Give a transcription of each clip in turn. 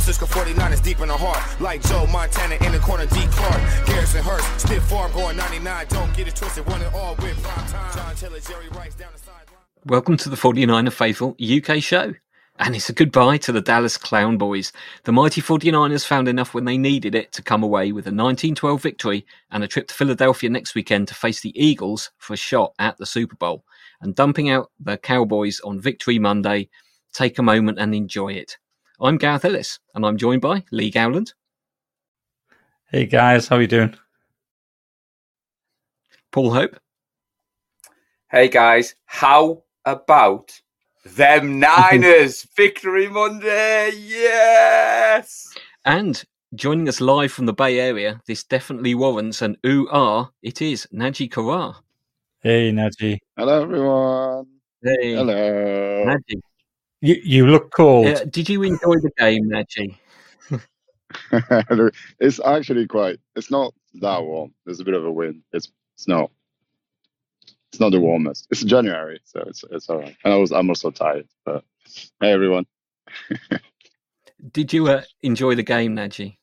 Francisco 49ers deep in the heart. Like Joe Montana in the corner, D. Clark. Garrison Hearst, stiff farm going 99. Don't get it twisted, one and all with prime time. John Taylor, Jerry Rice down the sideline. Welcome to the 49er Faithful UK show. And it's a goodbye to the Dallas Clown Boys. The mighty 49ers found enough when they needed it to come away with a 1912 victory and a trip to Philadelphia next weekend to face the Eagles for a shot at the Super Bowl. And dumping out the Cowboys on Victory Monday, take a moment and enjoy it. I'm Gareth Ellis, and I'm joined by Lee Gowland. Hey guys, how are you doing? Paul Hope. Hey guys, how about them Niners victory Monday? Yes. And joining us live from the Bay Area, this definitely warrants an ooh ah. It is Naji Karar. Hey Naji. Hello, everyone. Hey, Hello. Naji. You you look cold. Uh, did you enjoy the game, Naji? it's actually quite. It's not that warm. There's a bit of a wind. It's it's not. It's not the warmest. It's January, so it's it's all right. And I was I'm also tired. But hey, everyone. Did you uh, enjoy the game, Naji?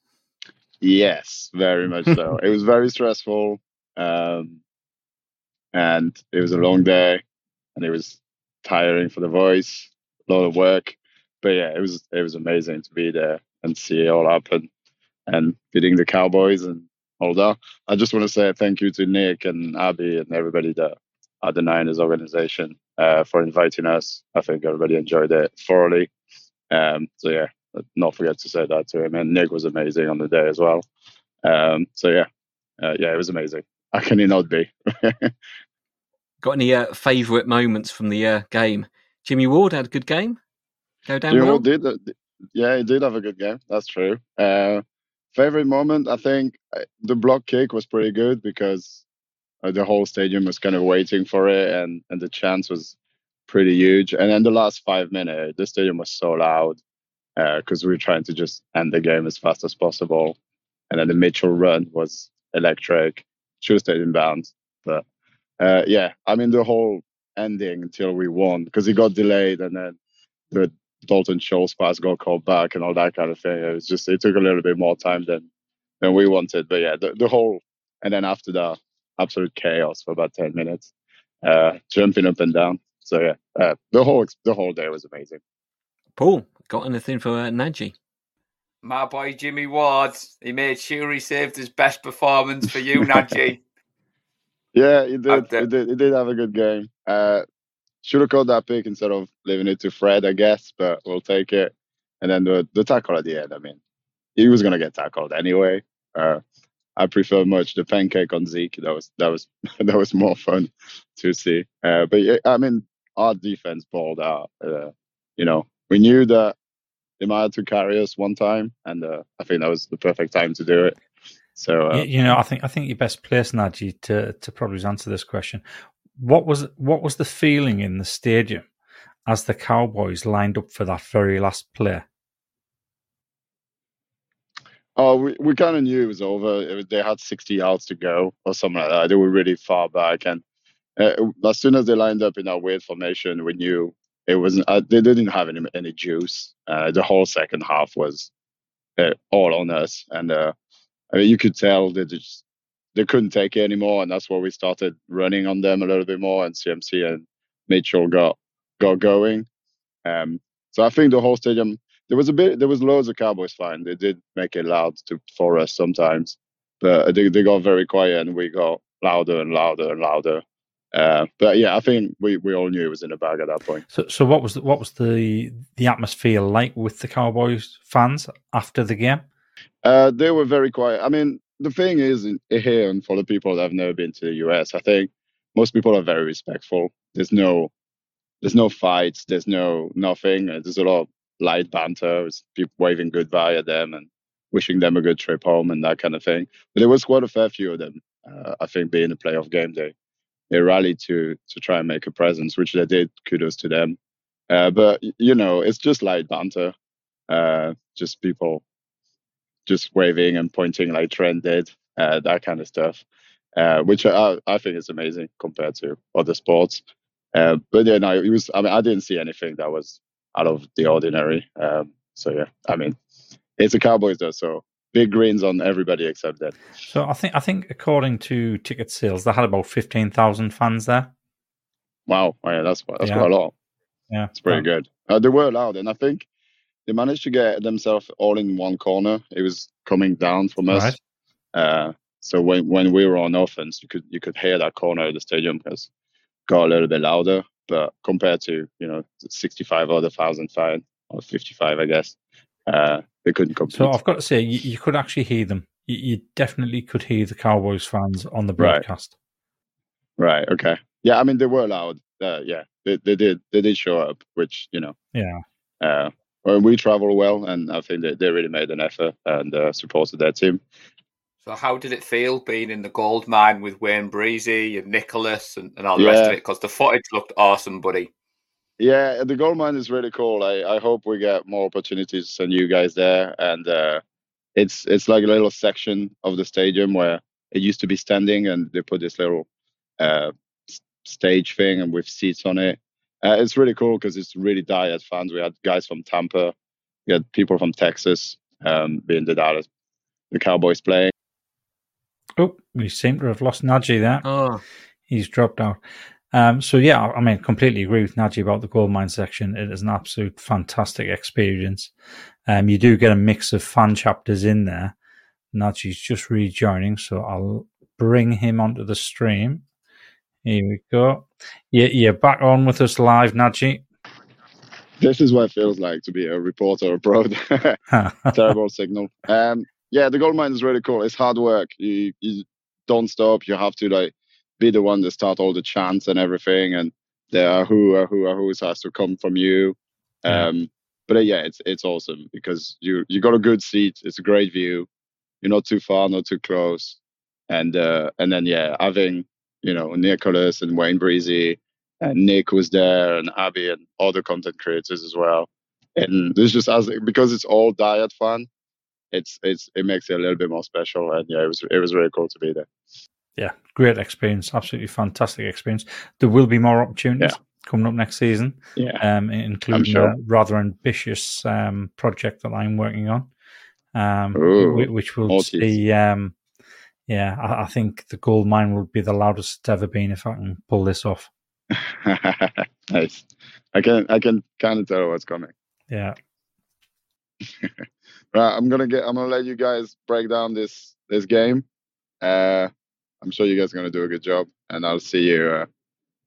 Yes, very much so. it was very stressful, um, and it was a long day, and it was tiring for the voice. Lot of work, but yeah, it was it was amazing to be there and see it all happen, and beating the Cowboys and all that. I just want to say thank you to Nick and Abby and everybody that at the Niners organization uh, for inviting us. I think everybody enjoyed it thoroughly. Um, so yeah, not forget to say that to him. And Nick was amazing on the day as well. Um, so yeah, uh, yeah, it was amazing. How can it not be? Got any uh, favourite moments from the uh, game? Jimmy Ward had a good game. Go down Jimmy well. Ward did, uh, yeah, he did have a good game. That's true. Uh, favorite moment, I think uh, the block kick was pretty good because uh, the whole stadium was kind of waiting for it, and and the chance was pretty huge. And then the last five minutes, the stadium was so loud because we were trying to just end the game as fast as possible. And then the Mitchell run was electric. Should have stayed in bounds, but uh, yeah, I mean the whole ending until we won because it got delayed, and then the Dalton Schultz pass got called back and all that kind of thing. It was just it took a little bit more time than than we wanted, but yeah, the, the whole and then after that, absolute chaos for about ten minutes, uh, jumping up and down. So yeah, uh, the whole the whole day was amazing. Paul, got anything for uh, Naji? My boy Jimmy Ward, he made sure he saved his best performance for you, Najee. Yeah, he did. He did. He did have a good game. Uh, should have called that pick instead of leaving it to Fred, I guess, but we'll take it. And then the the tackle at the end. I mean, he was gonna get tackled anyway. Uh, I prefer much the pancake on Zeke. That was that was that was more fun to see. Uh, but yeah, I mean, our defense balled out. Uh, you know, we knew that they might have to carry us one time, and uh, I think that was the perfect time to do it. So uh, you, you know, I think I think you're best placed, Naji, to to probably answer this question. What was what was the feeling in the stadium as the Cowboys lined up for that very last play? Oh, we, we kind of knew it was over. It was, they had 60 yards to go or something like that. They were really far back. And uh, as soon as they lined up in that weird formation, we knew it wasn't, uh, they didn't have any, any juice. Uh, the whole second half was uh, all on us. And uh, I mean, you could tell they just, they couldn't take it anymore. And that's why we started running on them a little bit more. And CMC and Mitchell got, got going. Um, so I think the whole stadium, there was a bit there was loads of cowboys fans they did make it loud to for us sometimes but they, they got very quiet and we got louder and louder and louder uh, but yeah i think we, we all knew it was in the bag at that point So, so what was the, what was the the atmosphere like with the Cowboys fans after the game? Uh, they were very quiet i mean the thing is here and for the people that have never been to the us i think most people are very respectful there's no there's no fights there's no nothing there's a lot of light banter, with people waving goodbye at them and wishing them a good trip home and that kind of thing. But there was quite a fair few of them. Uh, I think being a playoff game, day, they rallied to to try and make a presence, which they did. Kudos to them. Uh, but you know, it's just light banter, uh, just people just waving and pointing like Trent did, uh, that kind of stuff, uh, which I, I think is amazing compared to other sports. Uh, but yeah, no, it was. I mean, I didn't see anything that was out of the ordinary. Um, so yeah, I mean, it's the Cowboys though, so big greens on everybody except that. So I think I think according to ticket sales, they had about fifteen thousand fans there. Wow, oh, yeah, that's that's Yeah. quite a lot. Yeah, It's pretty good. Uh, they were loud, and I think they managed to get themselves all in one corner. It was coming down from us. Right. Uh, so when when we were on offense, you could you could hear that corner of the stadium because got a little bit louder. But compared to you know 65 other thousand fans or 55, I guess, uh, they couldn't compete. So I've got to say, you, you could actually hear them. You, you definitely could hear the Cowboys fans on the Right. broadcast. right. Okay. Yeah. I mean, they were loud. Uh, yeah. They, they did. They did show up, which you know. Yeah. Uh, well, we travel well, and I think they, they really made an effort and uh, supported their team. So how did it feel being in the gold mine with Wayne Breezy and Nicholas and, and all the rest of it? Because the footage looked awesome, buddy. Yeah, the gold mine is really cool. I, I hope we get more opportunities and you guys there. And uh, it's it's like a little section of the stadium where it used to be standing, and they put this little uh, stage thing and with seats on it. Uh, it's really cool because it's really diehard fans. We had guys from Tampa, we had people from Texas, um, being the Dallas, the Cowboys playing. Oh, we seem to have lost Najee there. Oh, He's dropped out. Um, so yeah, I mean, completely agree with Najee about the gold mine section. It is an absolute fantastic experience. Um, you do get a mix of fan chapters in there. Najee's just rejoining, so I'll bring him onto the stream. Here we go. Yeah, you're back on with us live, Najee. This is what it feels like to be a reporter abroad. terrible signal. Um, yeah, the gold mine is really cool. It's hard work. You you don't stop. You have to like be the one that start all the chants and everything, and the ahoo ahoo ahoo's has to come from you. Yeah. Um, but uh, yeah, it's it's awesome because you you got a good seat. It's a great view. You're not too far, not too close, and uh, and then yeah, having you know Nicholas and Wayne Breezy and Nick was there and Abby and other content creators as well and this just as because it's all diet fun it's it's it makes it a little bit more special and yeah it was it was really cool to be there yeah, great experience. Absolutely fantastic experience. There will be more opportunities coming up next season. yeah um, including sure. a rather ambitious um, project that I'm working on, um, Ooh, which will see. Yeah, I, I think the gold mine will be the loudest it's ever been if I can pull this off. nice. I can i can kind of tell what's coming. Yeah, right i'm gonna get i'm gonna let you guys break down this this game. Uh i'm sure you guys are gonna do a good job and i'll see you uh,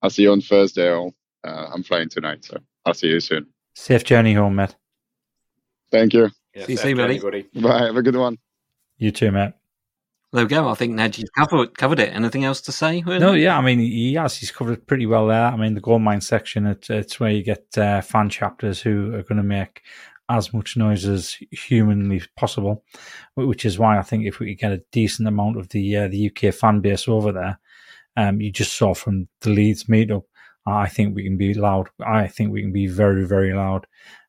i'll see you on thursday uh, i'm flying tonight so i'll see you soon. Safe journey home, mate. thank you. Yeah, See you soon, buddy. play, bye have a good one. You too, mate. There we go. I think Najee's covered covered it. Anything else to say? No, yeah, I mean, he has. He's covered it pretty well there. I mean, the gold mine section, it, it's where you get uh, fan chapters who are going to make as much noise as humanly possible, which is why I think if we get a decent amount of the uh, the UK fan base over there, um, you just saw from the Leeds meetup, I think we can be loud. I think we can be very, very loud.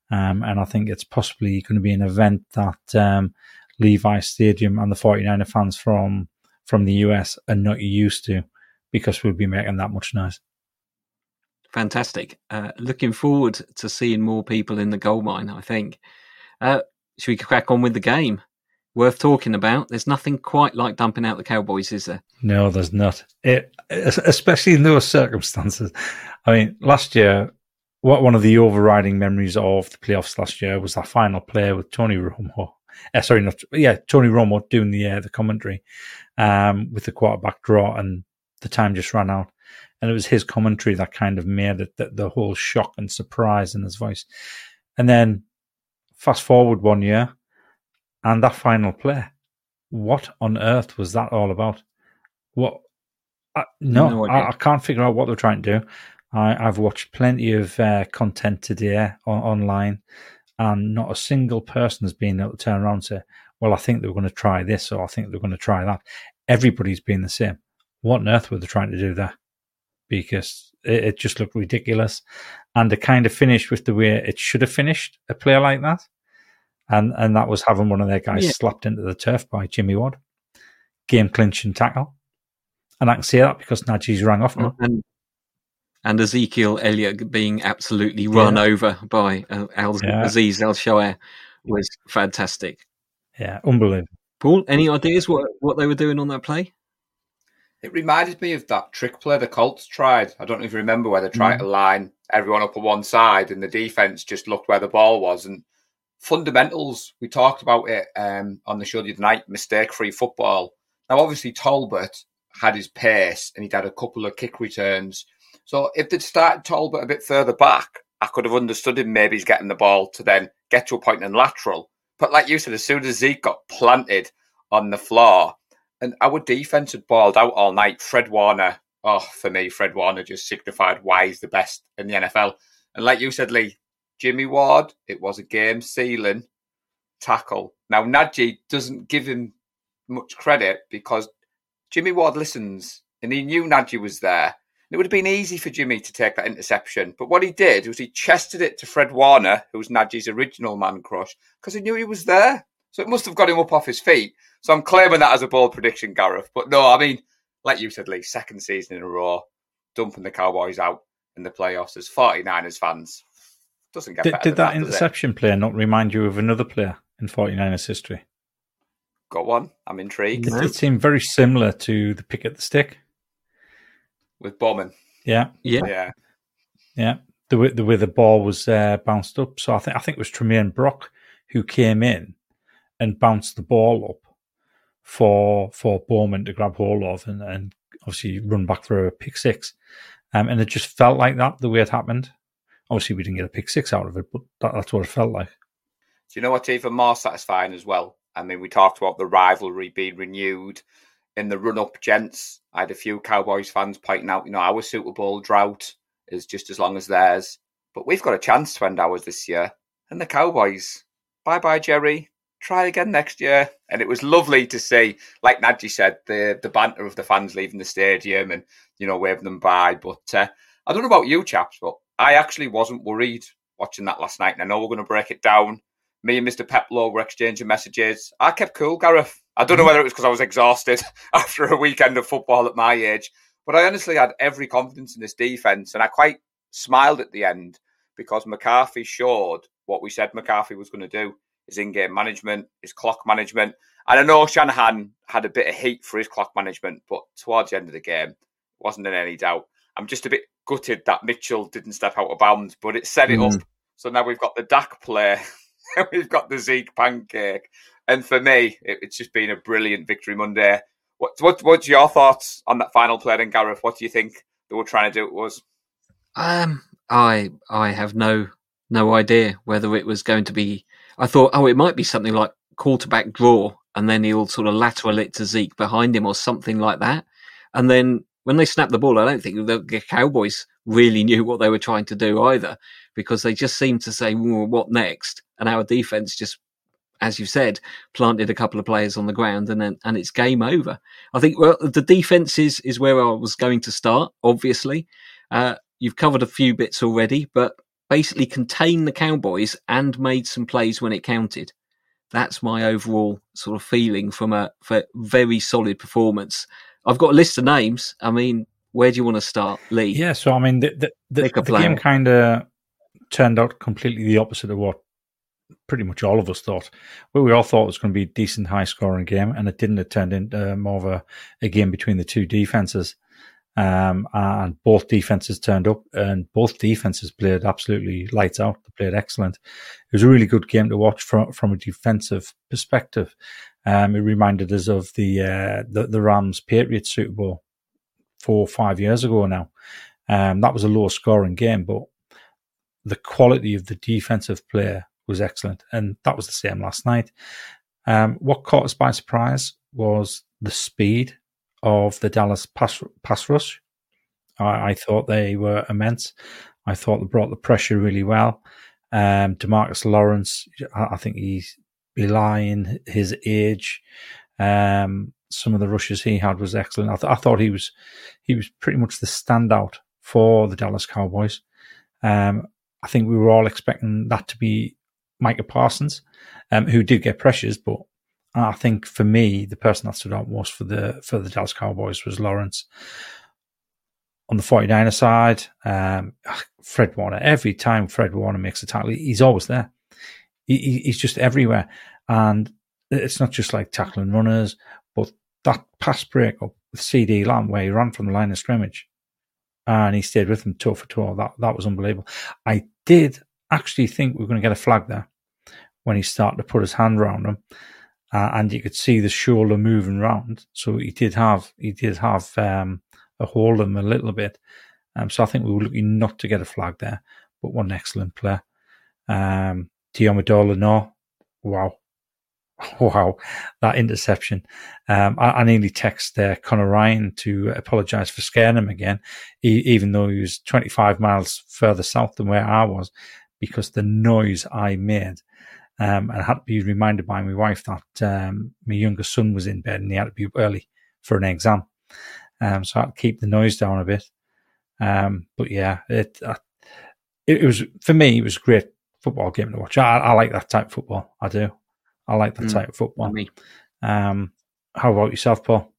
Um, and I think it's possibly going to be an event that um, Levi Stadium and the 49er fans from from the US are not used to because we'll be making that much noise. Fantastic. Uh, looking forward to seeing more people in the gold mine, I think. Uh, should we crack on with the game? Worth talking about. There's nothing quite like dumping out the Cowboys, is there? No, there's not. It, especially in those circumstances. I mean, last year, what one of the overriding memories of the playoffs last year was that final play with Tony Romo. Uh, sorry, not yeah, Tony Romo doing the uh, the commentary um, with the quarterback draw, and the time just ran out. And it was his commentary that kind of made it the, the whole shock and surprise in his voice. And then fast forward one year, and that final play. What on earth was that all about? What? I, no, No. I, I can't figure out what they're trying to do. I, I've watched plenty of uh, content today on, online, and not a single person has been able to turn around and say, "Well, I think they were going to try this, or I think they're going to try that." Everybody's been the same. What on earth were they trying to do there? Because it, it just looked ridiculous, and it kind of finished with the way it should have finished a player like that, and and that was having one of their guys Yeah. slapped into the turf by Jimmy Ward, game clinching tackle, and I can say that because Najee's rang off now. And, and Ezekiel Elliott being absolutely run over by uh, Al- Yeah. Azeez Al-Shaair was fantastic. Yeah, unbelievable. Paul, any ideas what what they were doing on that play? It reminded me of that trick play the Colts tried. I don't know if you remember where they tried to line everyone up on one side and the defense just looked where the ball was. And fundamentals, we talked about it um, on the show the other night, mistake free football. Now, obviously, Talbot had his pace and he'd had a couple of kick returns. So if they'd started Talbot a bit further back, I could have understood him maybe he's getting the ball to then get to a point in lateral. But like you said, as soon as Zeke got planted on the floor, and our defense had balled out all night. Fred Warner, oh, for me, Fred Warner just signified why he's the best in the NFL. And like you said, Lee, Jimmy Ward, it was a game sealing tackle. Now, Najee doesn't give him much credit because Jimmy Ward listens and he knew Najee was there. It would have been easy for Jimmy to take that interception. But what he did was he chested it to Fred Warner, who was Najee's original man crush, because he knew he was there. So it must have got him up off his feet. So I'm claiming that as a bold prediction, Gareth. But no, I mean, like you said, Lee, second season in a row, dumping the Cowboys out in the playoffs as 49ers fans. Doesn't get Did, better did than that interception player not remind you of another player in 49ers history? Got one. I'm intrigued. It, it seemed very similar to the pick at the stick. With Bowman. Yeah, Yeah, Yeah. yeah. The way the, way the ball was uh, bounced up. So I think I think it was Tramaine Brock who came in and bounced the ball up for for Bowman to grab hold of and, and obviously run back for a pick six. Um, and it just felt like that the way it happened. Obviously, we didn't get a pick six out of it, but that, that's what it felt like. Do you know what's even more satisfying as well? I mean, we talked about the rivalry being renewed in the run up, gents. I had a few Cowboys fans pointing out, you know, our Super Bowl drought is just as long as theirs. But we've got a chance to end ours this year. And the Cowboys, bye bye, Jerry. Try again next year. And it was lovely to see, like Nadji said, the, the banter of the fans leaving the stadium and, you know, waving them by. But uh, I don't know about you chaps, but I actually wasn't worried watching that last night. And I know we're going to break it down me and Mr. Peplow were exchanging messages. I kept cool, Gareth. I don't know whether it was because I was exhausted after a weekend of football at my age, but I honestly had every confidence in this defense, and I quite smiled at the end because McCarthy showed what we said McCarthy was going to do: his in-game management, his clock management. And I know Shanahan had a bit of heat for his clock management, but towards the end of the game, wasn't in any doubt. I'm just a bit gutted that Mitchell didn't step out of bounds, but it set it Mm. up. So now we've got the Dak play we've got the Zeke pancake. And for me, it, it's just been a brilliant victory Monday. What, what what's your thoughts on that final play then, Gareth? What do you think they were trying to do? It was Um, I I have no no idea whether it was going to be. I thought, oh, it might be something like quarterback draw, and then he'll sort of lateral it to Zeke behind him or something like that. And then when they snapped the ball, I don't think the, Cowboys really knew what they were trying to do either, because they just seemed to say, well, "What next?" And our defense just, as you said, planted a couple of players on the ground, and then and it's game over. I think well, the defense is is where I was going to start. Obviously, uh, you've covered a few bits already, but basically contained the Cowboys and made some plays when it counted. That's my overall sort of feeling from a for very solid performance. I've got a list of names. I mean, where do you want to start, Lee? Yeah, so I mean, the the, the, the game kind of turned out completely the opposite of what pretty much all of us thought. Well, we all thought it was going to be a decent, high scoring game, and it didn't. It turned into more of a, a game between the two defenses. Um, and both defenses turned up, and both defenses played absolutely lights out. They played excellent. It was a really good game to watch from from a defensive perspective. Um, it reminded us of the uh, the, the Rams Patriots Super Bowl four or five years ago now. Um, that was a low scoring game, but the quality of the defensive play was excellent, and that was the same last night. Um, what caught us by surprise was the speed of the Dallas pass, pass rush. I, I thought they were immense. I thought they brought the pressure really well. Um, DeMarcus Lawrence, I, think he's belying his age. Um, some of the rushes he had was excellent. I, th- I thought he was he was pretty much the standout for the Dallas Cowboys. Um, I think we were all expecting that to be Micah Parsons, um, who did get pressures, but I think for me, the person that stood out most for the for the Dallas Cowboys was Lawrence. On the 49er side, um, Fred Warner. Every time Fred Warner makes a tackle, he's always there. He, he- he's just everywhere. And it's not just like tackling runners, but that pass break up with CeeDee Lamb where he ran from the line of scrimmage and he stayed with him toe for toe. That that was unbelievable. I did actually think we were going to get a flag there when he started to put his hand around him, uh, and you could see the shoulder moving round. So he did have he did have um, a hold him a little bit. Um, so I think we were looking not to get a flag there, but one excellent player. Um, Diamodola, no, wow, wow, that interception. Um, I, I, nearly texted uh, Connor Ryan to apologise for scaring him again, he, even though he was 25 miles further south than where I was, because the noise I made. Um, and I had to be reminded by my wife that um, my younger son was in bed and he had to be up early for an exam. Um, so I had to keep the noise down a bit. Um, but yeah, it, uh, it, it was for me. It was a great football game to watch. I, I like that type of football. I do. I like that mm, type of football. Me. Um, how about yourself, Paul?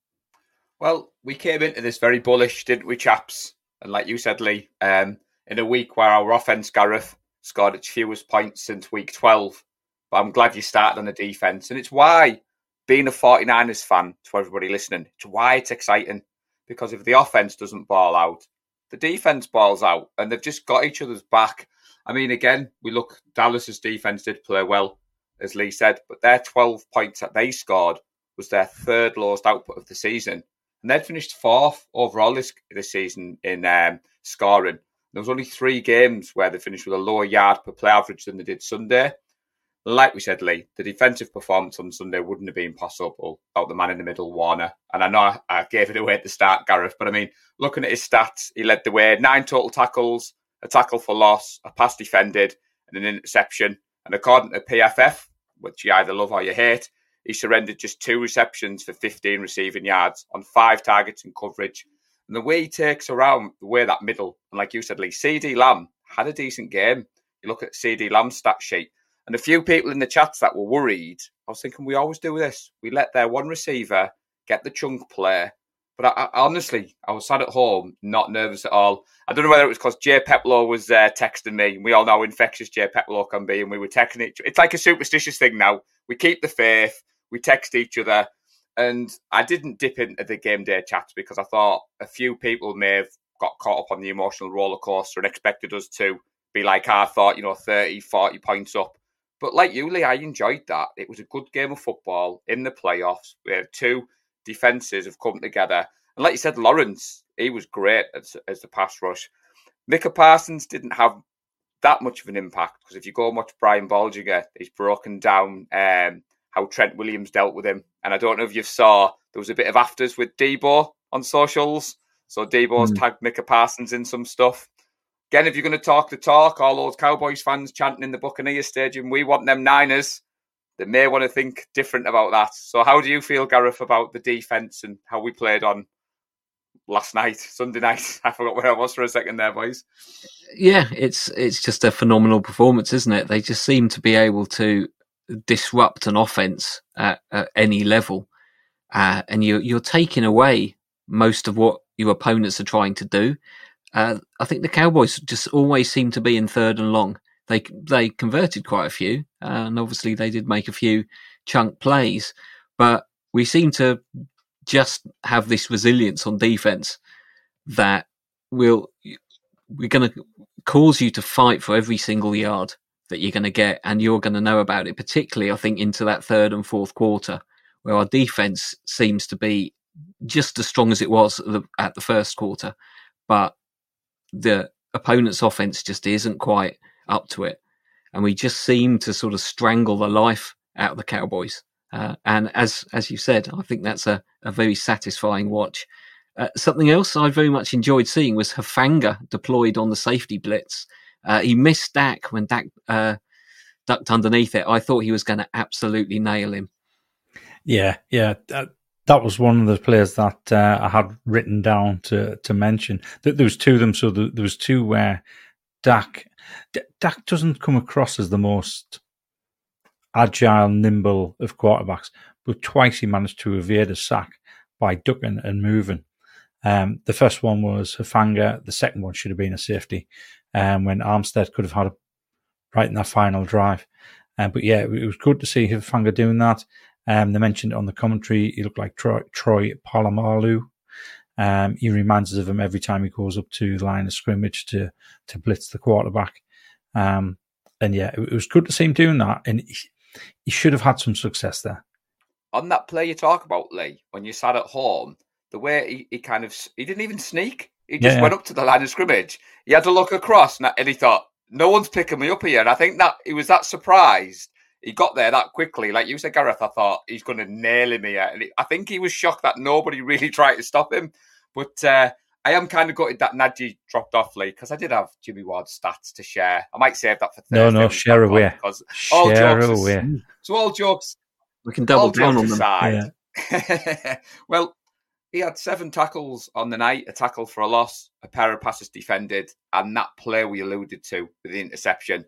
Well, we came into this very bullish, didn't we, chaps? And like you said, Lee, um, in a week where our offense, Gareth, scored its fewest points since week 12. But I'm glad you started on the defense. And it's why, being a 49ers fan, to everybody listening, it's why it's exciting. Because if the offense doesn't ball out, the defense balls out, and they've just got each other's back. I mean, again, we look, Dallas's defense did play well as Lee said, but their 12 points that they scored was their third lowest output of the season. And they'd finished fourth overall this, this season in um, scoring. There was only three games where they finished with a lower yard per play average than they did Sunday. Like we said, Lee, the defensive performance on Sunday wouldn't have been possible without the man in the middle, Warner. And I know I, gave it away at the start, Gareth, but I mean, looking at his stats, he led the way nine total tackles, a tackle for loss, a pass defended, and an interception. And according to PFF, which you either love or you hate. He surrendered just two receptions for 15 receiving yards on five targets in coverage. And the way he takes around, the way that middle, and like you said, Lee, CeeDee Lamb had a decent game. You look at CeeDee Lamb's stat sheet, and a few people in the chats that were worried. I was thinking, we always do this. We let their one receiver get the chunk play. But I, I, honestly, I was sat at home, not nervous at all. I don't know whether it was because Jay Peplo was uh, texting me. We all know how infectious Jay Peplo can be, and we were texting each. It's like a superstitious thing now. We keep the faith. We text each other, and I didn't dip into the game day chats because I thought a few people may have got caught up on the emotional roller coaster and expected us to be like I thought, you know, 30, 40 points up. But like you, Lee, I enjoyed that. It was a good game of football in the playoffs. We had two defenses have come together. And like you said, Lawrence, he was great as, as the pass rush. Micah Parsons didn't have that much of an impact because if you go and watch Brian Baldinger, he's broken down um, how Trent Williams dealt with him. And I don't know if you saw, there was a bit of afters with Deebo on socials. So Deebo's mm. tagged Micah Parsons in some stuff. Again, if you're going to talk the talk, all those Cowboys fans chanting in the Buccaneers Stadium, we want them Niners they may want to think different about that. So, how do you feel, Gareth, about the defense and how we played on last night, Sunday night? I forgot where I was for a second there, boys. Yeah, it's it's just a phenomenal performance, isn't it? They just seem to be able to disrupt an offense at, at any level, uh, and you you're taking away most of what your opponents are trying to do. Uh, I think the Cowboys just always seem to be in third and long they they converted quite a few, and obviously they did make a few chunk plays, but we seem to just have this resilience on defense that will we're going to cause you to fight for every single yard that you're going to get, and you're going to know about it. Particularly, I think into that third and fourth quarter, where our defense seems to be just as strong as it was at the, at the first quarter, but the opponent's offense just isn't quite up to it. And we just seem to sort of strangle the life out of the Cowboys. Uh, and as as you said, I think that's a, a very satisfying watch. Uh, something else I very much enjoyed seeing was Hufanga deployed on the safety blitz. Uh, he missed Dak when Dak uh, ducked underneath it. I thought he was going to absolutely nail him. Yeah, yeah. That was one of the players that uh, I had written down to to mention. There was two of them. So there was two where Dak D- Dak doesn't come across as the most agile, nimble of quarterbacks, but twice he managed to evade a sack by ducking and moving. Um, the first one was Hufanga. The second one should have been a safety um, when Armstead could have had it right in that final drive. Um, but yeah, it was good to see Hufanga doing that. Um, they mentioned on the commentary he looked like Troy, Troy Polamalu. Um, he reminds us of him every time he goes up to the line of scrimmage to to blitz the quarterback. Um, and yeah, it, it was good to see him doing that, and he, he should have had some success there. On that play you talk about, Lee, when you sat at home, the way he, he kind of he didn't even sneak. He just Yeah. went up to the line of scrimmage. He had to look across, and, and he thought, "No one's picking me up here." And I think that he was that surprised. He got there that quickly, like you said, Gareth. I thought he's going to nail him here, and I think he was shocked that nobody really tried to stop him. But uh, I am kind of gutted that Nadji dropped off, Lee, because I did have Jimmy Ward's stats to share. I might save that for No, Thursday. no, when we share away. Because all Share jokes as- away. so all jokes We can double down on them. aside, Yeah. well, he had seven tackles on the night, a tackle for a loss, a pair of passes defended, and that play we alluded to with the interception.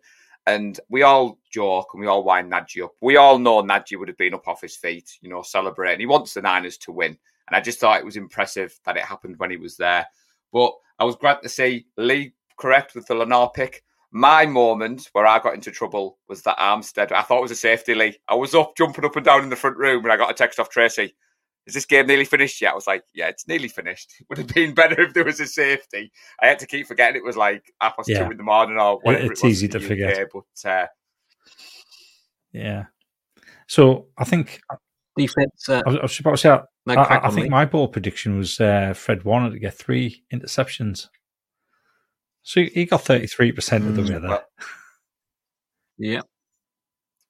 And we all joke and we all wind Nadji up. We all know Nadji would have been up off his feet, you know, celebrating. He wants the Niners to win. And I just thought it was impressive that it happened when he was there. But I was glad to see Lee correct with the Lenoir pick. My moment where I got into trouble was that Armstead. I thought it was a safety, Lee. I was up, jumping up and down in the front room, and I got a text off Tracy. Is this game nearly finished yet? I was like, yeah, it's nearly finished. It would have been better if there was a safety. I had to keep forgetting it was like half past Yeah. two in the morning or whatever. it's it was easy to the forget. UK, But uh, Yeah. So I think Defense. Uh, I was, I was about to say. I, no, I, I think my ball prediction was uh, Fred Warner to get three interceptions. So he- he got thirty three percent of the Mm, way there. well, Yeah.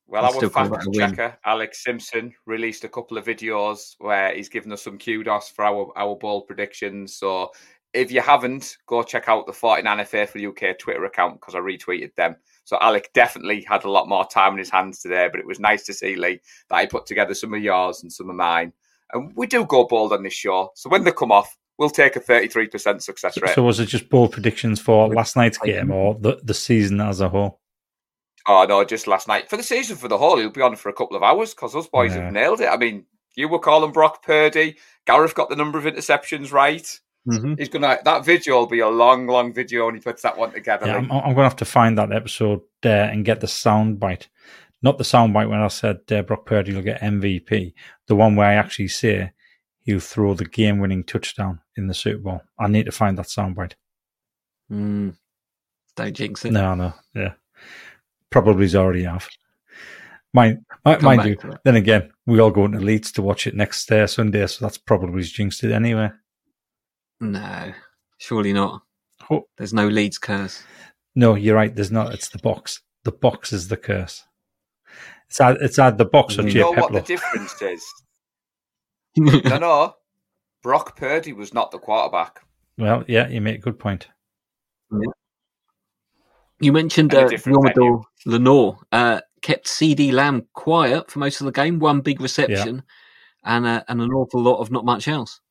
Well, I'd our still fact that a win. checker, Alex Simpson, released a couple of videos where he's given us some kudos for our, our ball predictions. So if you haven't, go check out the 49 Faithful UK Twitter account because I retweeted them. So Alec definitely had a lot more time in his hands today, but it was nice to see, Lee, that he put together some of yours and some of mine. And we do go bold on this show. So when they come off, we'll take a 33% success rate. So was it just ball predictions for last night's game or the, the season as a whole? Oh no, just last night. For the season for the whole, he'll be on for a couple of hours because those boys Yeah. have nailed it. I mean, you were calling Brock Purdy. Gareth got the number of interceptions right. Mhm. He's gonna that video will be a long, long video when he puts that one together. Yeah, Lee. I'm, I'm going to have to find that episode uh, and get the sound bite. Not the sound bite when I said uh, Brock Purdy will get MVP. The one where I actually say he'll throw the game winning touchdown in the Super Bowl. I need to find that sound bite. Mm. Don't jinx it. No, no, yeah. Probably's already have. Mind, mind, mind you, then again, we all go into Leeds to watch it next uh, Sunday, so that's probably jinxed it anyway. No, surely not. Oh, There's no Leeds curse. no, you're right. There's not. It's the box. The box is the curse. It's either, it's either the box or You you Jay know what the difference is? no, no. Brock Purdy was not the quarterback. Well, yeah, you make a good point. You mentioned And uh, different Lenoir uh, kept CeeDee Lamb quiet for most of the game. One big reception, and uh, and an awful lot of not much else.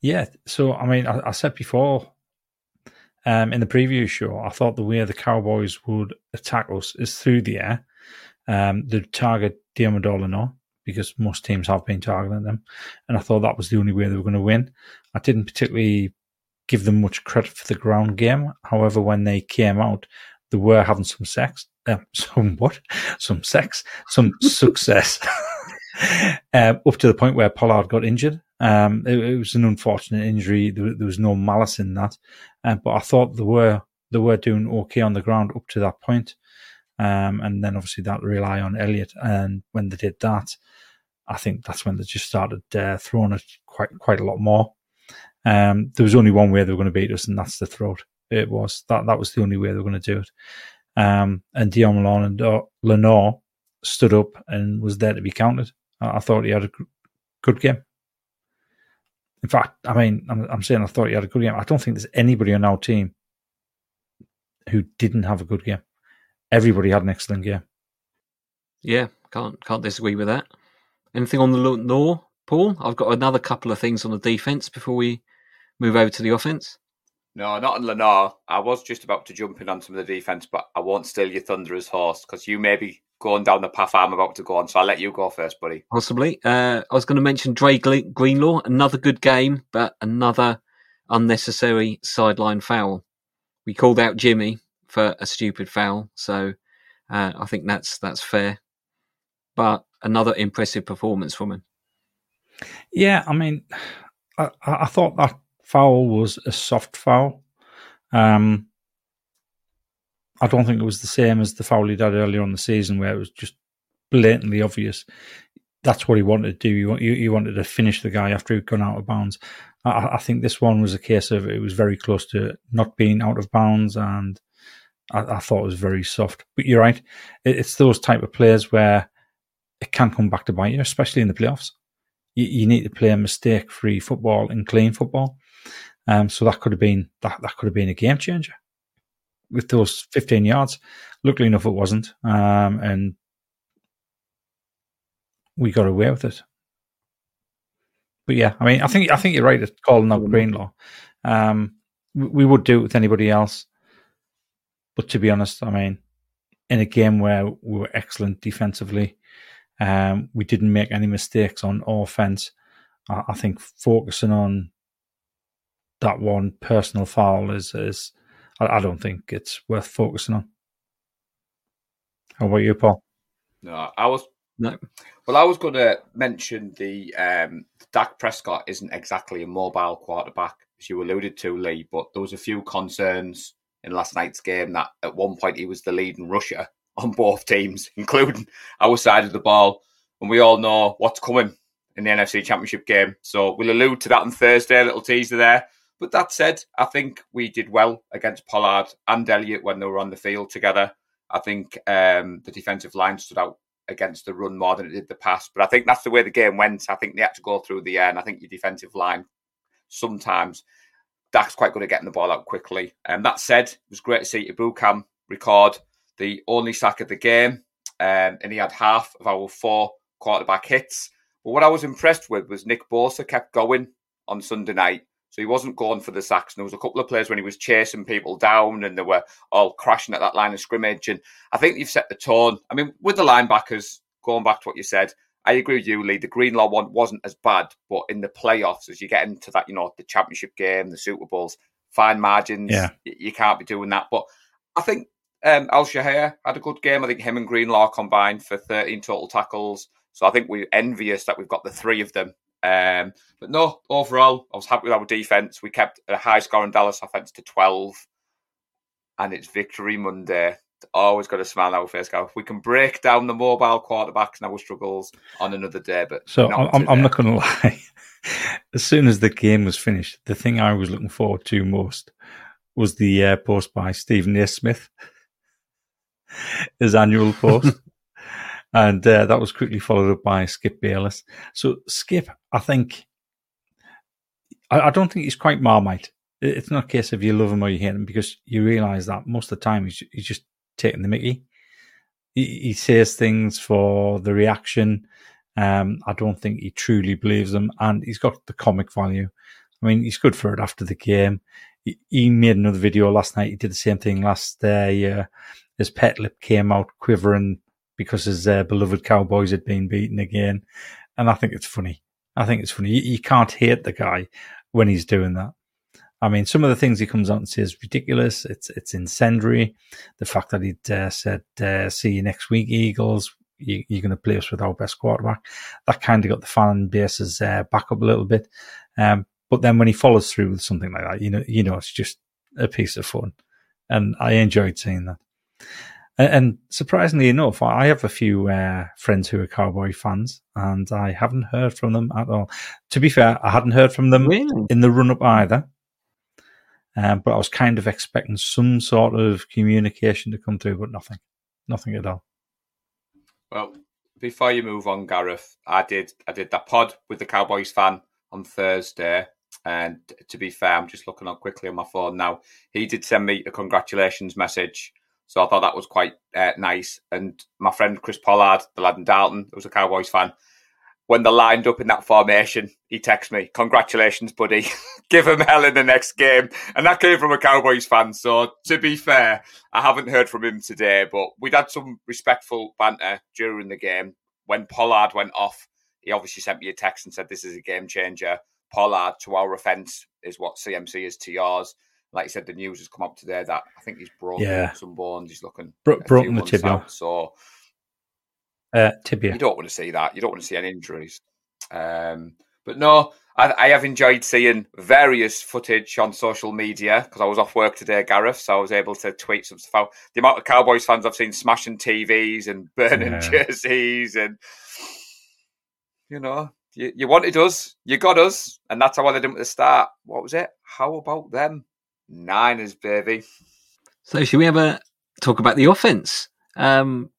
Yeah. So, I mean, I, I said before um, in the previous show, I thought the way the Cowboys would attack us is through the air. Um, they'd target Deommodore Lenoir because most teams have been targeting them. And I thought that was the only way they were going to win. I didn't particularly give them much credit for the ground game. However, when they came out, they were having some sex. Uh, some what? Some sex, some success. uh, up to the point where Pollard got injured. Um, it, it was an unfortunate injury. There, there was no malice in that, uh, but I thought they were they were doing okay on the ground up to that point. Um, and then obviously that rely on Elliott. And when they did that, I think that's when they just started uh, throwing it quite quite a lot more. Um, there was only one way they were going to beat us, and that's the throat. It was that that was the only way they were going to do it. Um, and Dion Malone and uh, Lenoir stood up and was there to be counted. I, I thought he had a good game. In fact, I mean, I'm, I'm saying I thought he had a good game. I don't think there's anybody on our team who didn't have a good game. Everybody had an excellent game. Yeah, can't can't disagree with that. Anything on the law, Paul? I've got another couple of things on the defense before we move over to the offense. No, not on Lenoir. I was just about to jump in on some of the defense, but I won't steal your thunder as host because you may be going down the path I'm about to go on. So I'll let you go first, buddy. Possibly. Uh, I was going to mention Dre Greenlaw. Another good game, but another unnecessary sideline foul. We called out Jimmy for a stupid foul, so uh, I think that's that's fair. But another impressive performance from him. Yeah, I mean, I, I thought that foul was a soft foul. Um, I don't think it was the same as the foul he did earlier on the season, where it was just blatantly obvious. That's what he wanted to do. He, he wanted to finish the guy after he'd gone out of bounds. I, I, think this one was a case of it was very close to not being out of bounds, and I, I thought it was very soft. But you're right; it, it's those type of players where it can come back to bite you, especially in the playoffs. You, you need to play a mistake-free football and clean football. Um, so that could have been that, that could have been a game changer with those 15 yards. Luckily enough, it wasn't, um, and we got away with it. But yeah, I mean, I think I think you're right at calling out Greenlaw. Um, we, we would do it with anybody else, but to be honest, I mean, in a game where we were excellent defensively, um, we didn't make any mistakes on offense. I, I think focusing on that one personal foul is is I, I, don't think it's worth focusing on. How about you, Paul? No, I was no. Well, I was going to mention the um, Dak Prescott isn't exactly a mobile quarterback, as you alluded to, Lee. But there was a few concerns in last night's game that at one point he was the leading rusher on both teams, including our side of the ball. And we all know what's coming in the NFC Championship game. So we'll allude to that on Thursday, a little teaser there. But that said, I think we did well against Pollard and Elliott when they were on the field together. I think um, the defensive line stood out against the run more than it did the pass. But I think that's the way the game went. I think they had to go through the air, and I think your defensive line sometimes Dak's quite good at getting the ball out quickly. And um, that said, it was great to see Ebukam record the only sack of the game, um, and he had half of our four quarterback hits. But what I was impressed with was Nick Bosa kept going on Sunday night. So he wasn't going for the sacks. And there was a couple of plays when he was chasing people down and they were all crashing at that line of scrimmage. And I think you've set the tone. I mean, with the linebackers, going back to what you said, I agree with you, Lee. The Greenlaw one wasn't as bad, but in the playoffs, as you get into that, you know, the championship game, the Super Bowls, fine margins, yeah. you can't be doing that. But I think um, Al-Shaair had a good game. I think him and Greenlaw combined for 13 total tackles. So I think we're envious that we've got the three of them um, but no, overall, I was happy with our defense. We kept a high scoring Dallas offense to 12, and it's victory Monday. Always got a smile on our face, If We can break down the mobile quarterbacks and our struggles on another day, but so I'm, I'm not going to lie. as soon as the game was finished, the thing I was looking forward to most was the uh, post by Stephen A. Smith, his annual post. And uh, that was quickly followed up by Skip Bayless. So Skip, I think, I, I, don't think he's quite Marmite. It's not a case of you love him or you hate him because you realise that most of the time he's, he's just taking the Mickey. He, he says things for the reaction. Um, I don't think he truly believes them, and he's got the comic value. I mean, he's good for it after the game. He, he made another video last night. He did the same thing last uh, year. His pet lip came out quivering because his uh, beloved Cowboys had been beaten again. And I think it's funny. I think it's funny. You, you, can't hate the guy when he's doing that. I mean, some of the things he comes out and says ridiculous. It's it's incendiary. The fact that he uh, said, uh, "See you next week, Eagles." You, are going to play us with our best quarterback. That kind of got the fan bases uh, back up a little bit. Um, but then when he follows through with something like that, you know, you know, it's just a piece of fun, and I enjoyed seeing that. And surprisingly enough, I have a few uh, friends who are cowboy fans, and I haven't heard from them at all. To be fair, I hadn't heard from them really? in the run up either. Um, but I was kind of expecting some sort of communication to come through, but nothing, nothing at all. Well, before you move on, Gareth, I did I did that pod with the Cowboys fan on Thursday, and to be fair, I'm just looking up quickly on my phone now. He did send me a congratulations message so I thought that was quite uh, nice. And my friend Chris Pollard, the lad in Dalton, who was a Cowboys fan, when they lined up in that formation, he texted me, Congratulations, buddy. Give him hell in the next game. And that came from a Cowboys fan. So to be fair, I haven't heard from him today, but we'd had some respectful banter during the game. When Pollard went off, he obviously sent me a text and said, This is a game changer. Pollard, to our offence, is what CMC is to yours like you said, the news has come up today that I think he's broken yeah. some bones. He's looking Bro- broken the tibia. So Uh, tibia. You don't want to see that. You don't want to see any injuries. Um, but no, I, I, have enjoyed seeing various footage on social media because I was off work today, Gareth, so I was able to tweet some stuff out. The amount of Cowboys fans I've seen smashing TVs and burning yeah. jerseys, and you know, you, you wanted us, you got us, and that's how I did at the start. What was it? How about them? Niners, baby. So, should we ever talk about the offense? Um,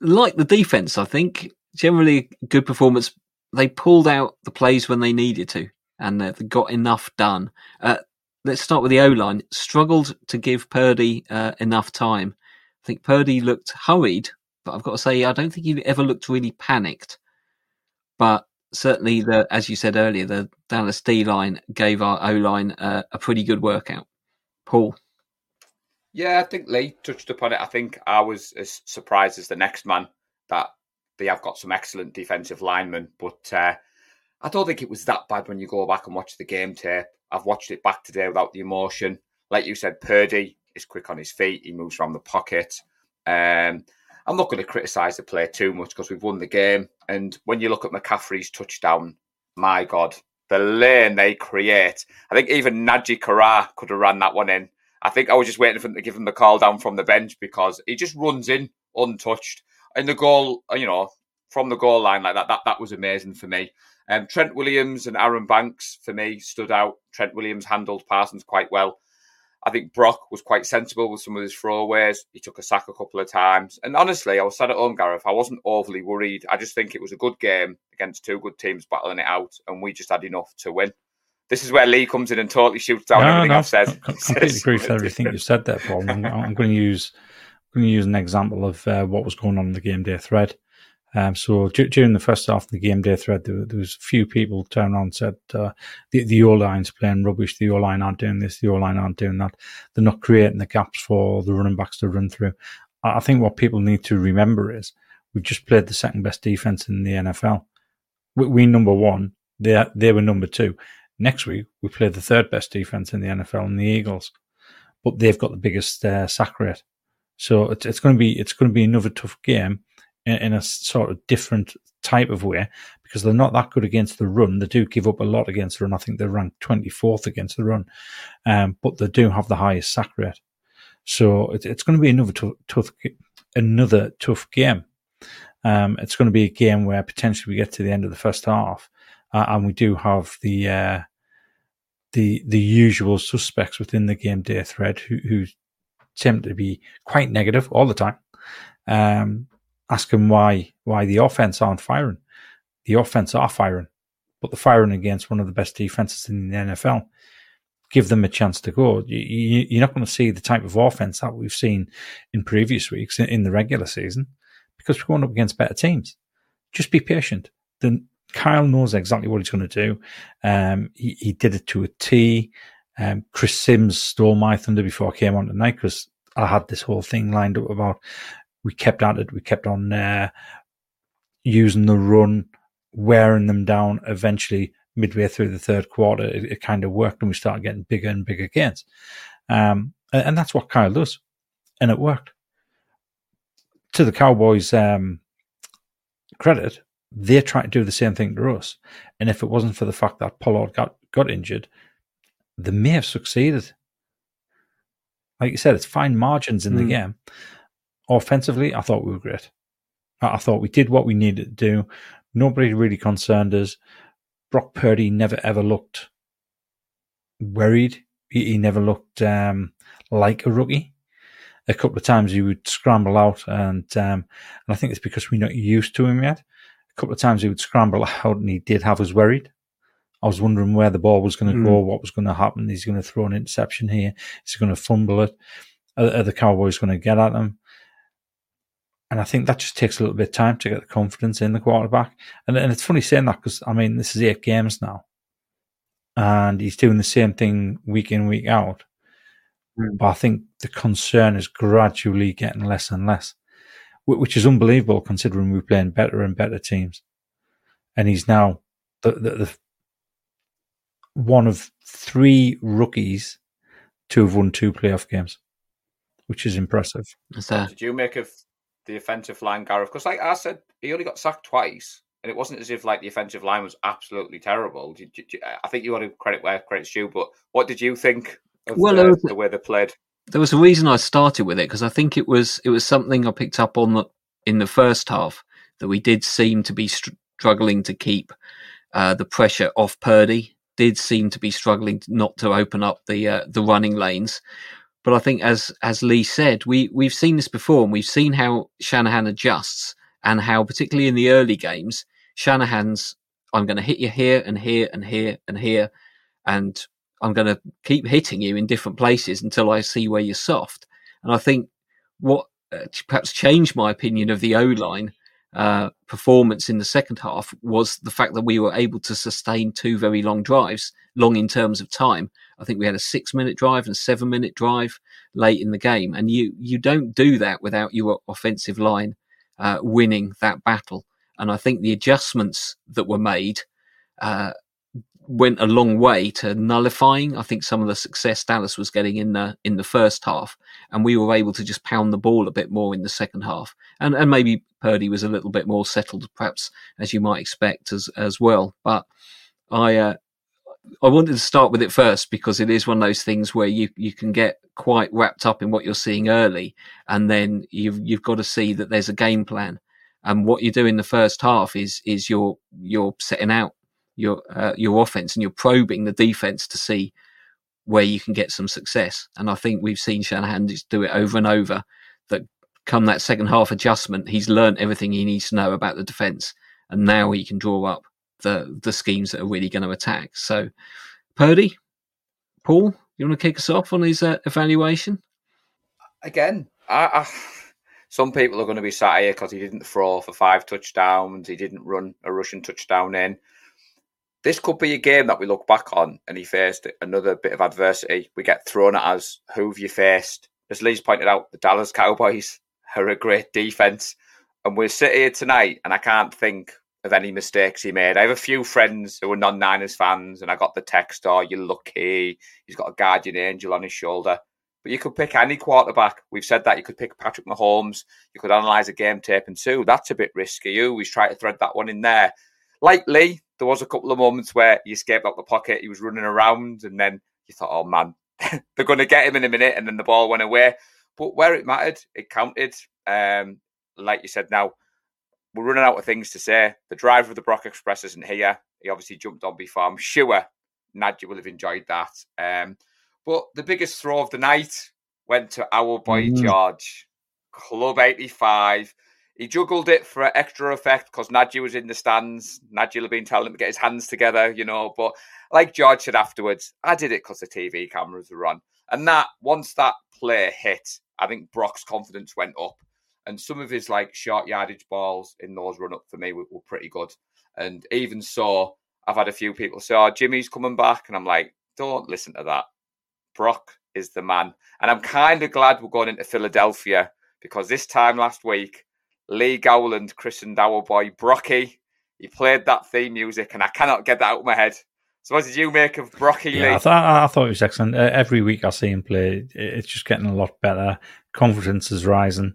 like the defense, I think generally good performance. They pulled out the plays when they needed to, and they got enough done. Uh, let's start with the O line. Struggled to give Purdy uh, enough time. I think Purdy looked hurried, but I've got to say I don't think he ever looked really panicked. But certainly, the as you said earlier, the Dallas D line gave our O line uh, a pretty good workout. Paul. Yeah, I think Lee touched upon it. I think I was as surprised as the next man that they have got some excellent defensive linemen, but uh, I don't think it was that bad when you go back and watch the game tape. I've watched it back today without the emotion. Like you said, Purdy is quick on his feet. He moves around the pocket. Um, I'm not going to criticise the play too much because we've won the game. And when you look at McCaffrey's touchdown, my God, the lane they create. I think even Najee Kara could have ran that one in. I think I was just waiting for him to give him the call down from the bench because he just runs in untouched. And the goal, uh, you know, from the goal line like that, that, that was amazing for me. Um, Trent Williams and Aaron Banks for me stood out. Trent Williams handled Parsons quite well. I think Brock was quite sensible with some of his throwaways. He took a sack a couple of times. And honestly, I was sat at home, Gareth. I wasn't overly worried. I just think it was a good game against two good teams battling it out, and we just had enough to win. This is where Lee comes in and totally shoots down no, everything no, I've said. I completely agree with everything you've said there, Paul. I'm, I'm, going to use I'm going to use an example of uh, what was going on in the game day thread. Um, so d- during the first half of the game day thread, there, there was a few people turned around and said uh, the the O line's playing rubbish. The O line aren't doing this. The O line aren't doing that. They're not creating the gaps for the running backs to run through. I think what people need to remember is we've just played the second best defense in the NFL. We, we number one. They they were number two. Next week, we play the third best defense in the NFL and the Eagles, but they've got the biggest uh, sack rate. So it's, it's going to be it's going to be another tough game in, in, a sort of different type of way because they're not that good against the run. They do give up a lot against the run. I think they're ranked 24th against the run, um, but they do have the highest sack rate. So it, it's going to be another tough, tough another tough game. Um, it's going to be a game where potentially we get to the end of the first half uh, and we do have the uh, the the usual suspects within the game day thread who, who tend to be quite negative all the time, um, asking why why the offense aren't firing. The offense are firing, but they're firing against one of the best defenses in the NFL. Give them a chance to go. You, are not going to see the type of offense that we've seen in previous weeks in, in the regular season because we're going up against better teams. Just be patient. Then Kyle knows exactly what he's going to do. Um, he, he did it to a T. Um, Chris Simms stole my thunder before I came on tonight because I had this whole thing lined up about we kept at it. We kept on uh, using the run, wearing them down. Eventually, midway through the third quarter, it, it kind of worked and we started getting bigger and bigger gains. Um, and, and, that's what Kyle does. And it worked. To the Cowboys' um, credit, they're trying to do the same thing to us. And if it wasn't for the fact that Pollard got, got injured, they may have succeeded. Like you said, it's fine margins in mm. the hmm. game. Offensively, I thought we were great. I, thought we did what we needed to do. Nobody really concerned us. Brock Purdy never ever looked worried. He, he never looked um, like a rookie. A couple of times he would scramble out, and um, and I think it's because we're not used to him yet a couple of times he would scramble out and he did have us worried. I was wondering where the ball was going to mm. go, what was going to happen. He's going to throw an interception here. He's going to fumble it. Are, are the Cowboys going to get at him? And I think that just takes a little bit of time to get the confidence in the quarterback. And, and it's funny saying that because, I mean, this is eight games now. And he's doing the same thing week in, week out. Mm. But I think the concern is gradually getting less and less which is unbelievable considering we're playing better and better teams. And he's now the, the, the one of three rookies to have won two playoff games, which is impressive. Did you make of the offensive line, Gareth? Because, like I said, he only got sacked twice, and it wasn't as if like the offensive line was absolutely terrible. I think you want to credit where credit's due, but what did you think of well, the, the way they played? There was a reason I started with it because I think it was it was something I picked up on the, in the first half that we did seem to be struggling to keep uh, the pressure off Purdy. Did seem to be struggling not to open up the uh, the running lanes, but I think as as Lee said, we we've seen this before, and we've seen how Shanahan adjusts, and how particularly in the early games, Shanahan's I'm going to hit you here and here and here and here, and I'm going to keep hitting you in different places until I see where you're soft. And I think what uh, perhaps changed my opinion of the O line uh, performance in the second half was the fact that we were able to sustain two very long drives, long in terms of time. I think we had a six minute drive and seven minute drive late in the game. And you, you don't do that without your offensive line uh, winning that battle. And I think the adjustments that were made uh, went a long way to nullifying, I think, some of the success Dallas was getting in the in the first half, and we were able to just pound the ball a bit more in the second half, and and maybe Purdy was a little bit more settled, perhaps as you might expect as as well. But I uh, I wanted to start with it first because it is one of those things where you you can get quite wrapped up in what you're seeing early, and then you've you've got to see that there's a game plan. And what you do in the first half is is you're you're setting out your uh, your offense and you're probing the defense to see where you can get some success. And I think we've seen Shanahan just do it over and over. That come that second half adjustment, he's learned everything he needs to know about the defense, and now he can draw up the the schemes that are really going to attack. So, Purdy, Paul, you want to kick us off on his uh, evaluation? Again, I, I, some people are going to be sat here because he didn't throw for five touchdowns, he didn't run a rushing touchdown in this could be a game that we look back on and he faced another bit of adversity. We get thrown at us. Who have you faced? As Lee's pointed out, the Dallas Cowboys are a great defense. And we're sitting here tonight and I can't think of any mistakes he made. I have a few friends who are non Niners fans and I got the text, oh, you're lucky. He's got a guardian angel on his shoulder. But you could pick any quarterback. We've said that. You could pick Patrick Mahomes. You could analyse a game tape and two. That's a bit risky. You always try to thread that one in there. Lee, there was a couple of moments where he escaped out the pocket, he was running around, and then you thought, oh man, they're going to get him in a minute, and then the ball went away. But where it mattered, it counted. Um, like you said, now we're running out of things to say. The driver of the Brock Express isn't here. He obviously jumped on before. I'm sure Nadja will have enjoyed that. Um, but the biggest throw of the night went to our boy mm. George, Club 85. He juggled it for extra effect because Nadji was in the stands. Nadji had been telling him to get his hands together, you know. But like George said afterwards, I did it because the TV cameras were on. And that once that play hit, I think Brock's confidence went up. And some of his like short yardage balls in those run up for me were, were pretty good. And even so, I've had a few people say, "Oh, Jimmy's coming back," and I'm like, "Don't listen to that. Brock is the man." And I'm kind of glad we're going into Philadelphia because this time last week Lee Gowland christened our boy Brocky. He played that theme music, and I cannot get that out of my head. So, what did you make of Brocky yeah, Lee? I thought, I thought it was excellent. Uh, every week I see him play, it's just getting a lot better. Confidence is rising,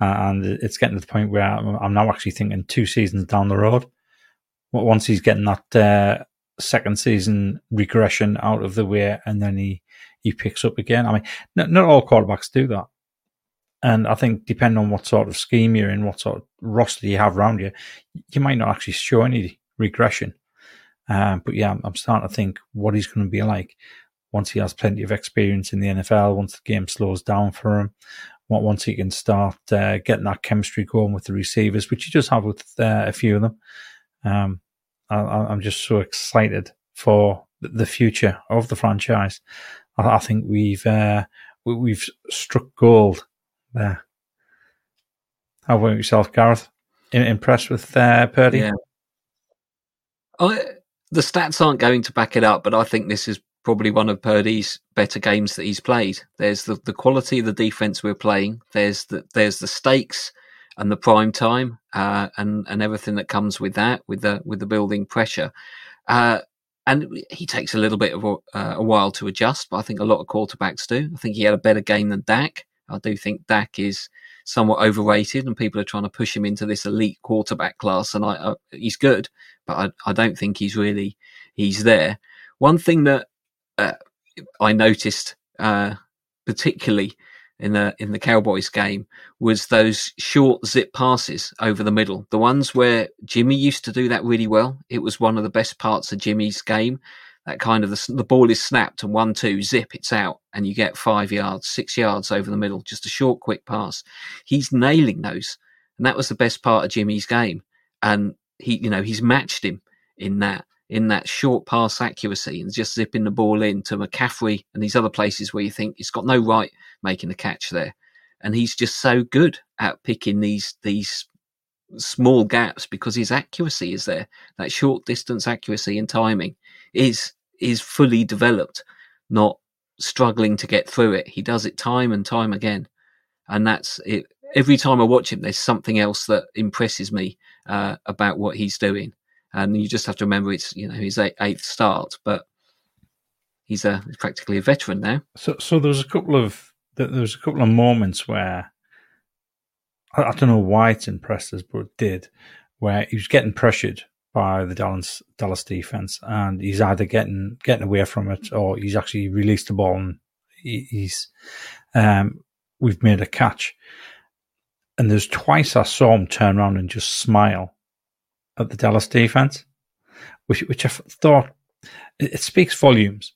and it's getting to the point where I'm now actually thinking two seasons down the road. Once he's getting that uh, second season regression out of the way, and then he he picks up again. I mean, not, not all quarterbacks do that. And I think depending on what sort of scheme you're in, what sort of roster you have around you, you might not actually show any regression. Um, but yeah, I'm starting to think what he's going to be like once he has plenty of experience in the NFL, once the game slows down for him, once he can start uh, getting that chemistry going with the receivers, which he does have with uh, a few of them. Um, I, am just so excited for the future of the franchise. I, I think we've uh, we've struck gold there. How about yourself, Gareth? impressed with uh, Purdy? Yeah. I, the stats aren't going to back it up, but I think this is probably one of Purdy's better games that he's played. There's the, the quality of the defense we're playing. There's the there's the stakes and the prime time uh, and and everything that comes with that, with the with the building pressure. Uh, and he takes a little bit of a, uh, a, while to adjust, but I think a lot of quarterbacks do. I think he had a better game than Dak. I do think Dak is somewhat overrated, and people are trying to push him into this elite quarterback class. And I, uh, he's good, but I, I, don't think he's really he's there. One thing that uh, I noticed uh, particularly in the in the Cowboys game was those short zip passes over the middle. The ones where Jimmy used to do that really well. It was one of the best parts of Jimmy's game. That kind of the, the ball is snapped and one two zip it's out and you get five yards, six yards over the middle. Just a short, quick pass. He's nailing those, and that was the best part of Jimmy's game. And he, you know, he's matched him in that in that short pass accuracy and just zipping the ball in to McCaffrey and these other places where you think he's got no right making the catch there. And he's just so good at picking these these small gaps because his accuracy is there. That short distance accuracy and timing is is fully developed, not struggling to get through it. He does it time and time again. And that's it. Every time I watch him, there's something else that impresses me uh, about what he's doing and you just have to remember it's you know his eighth start, but he's a he's practically a veteran now. So, so there was a couple of there was a couple of moments where I, I don't know why it's impressed us, but it did, where he was getting pressured by the Dallas Dallas defense, and he's either getting getting away from it or he's actually released the ball and he, he's um, we've made a catch. And there's twice I saw him turn around and just smile at the Dallas defense, which which I thought it, it speaks volumes.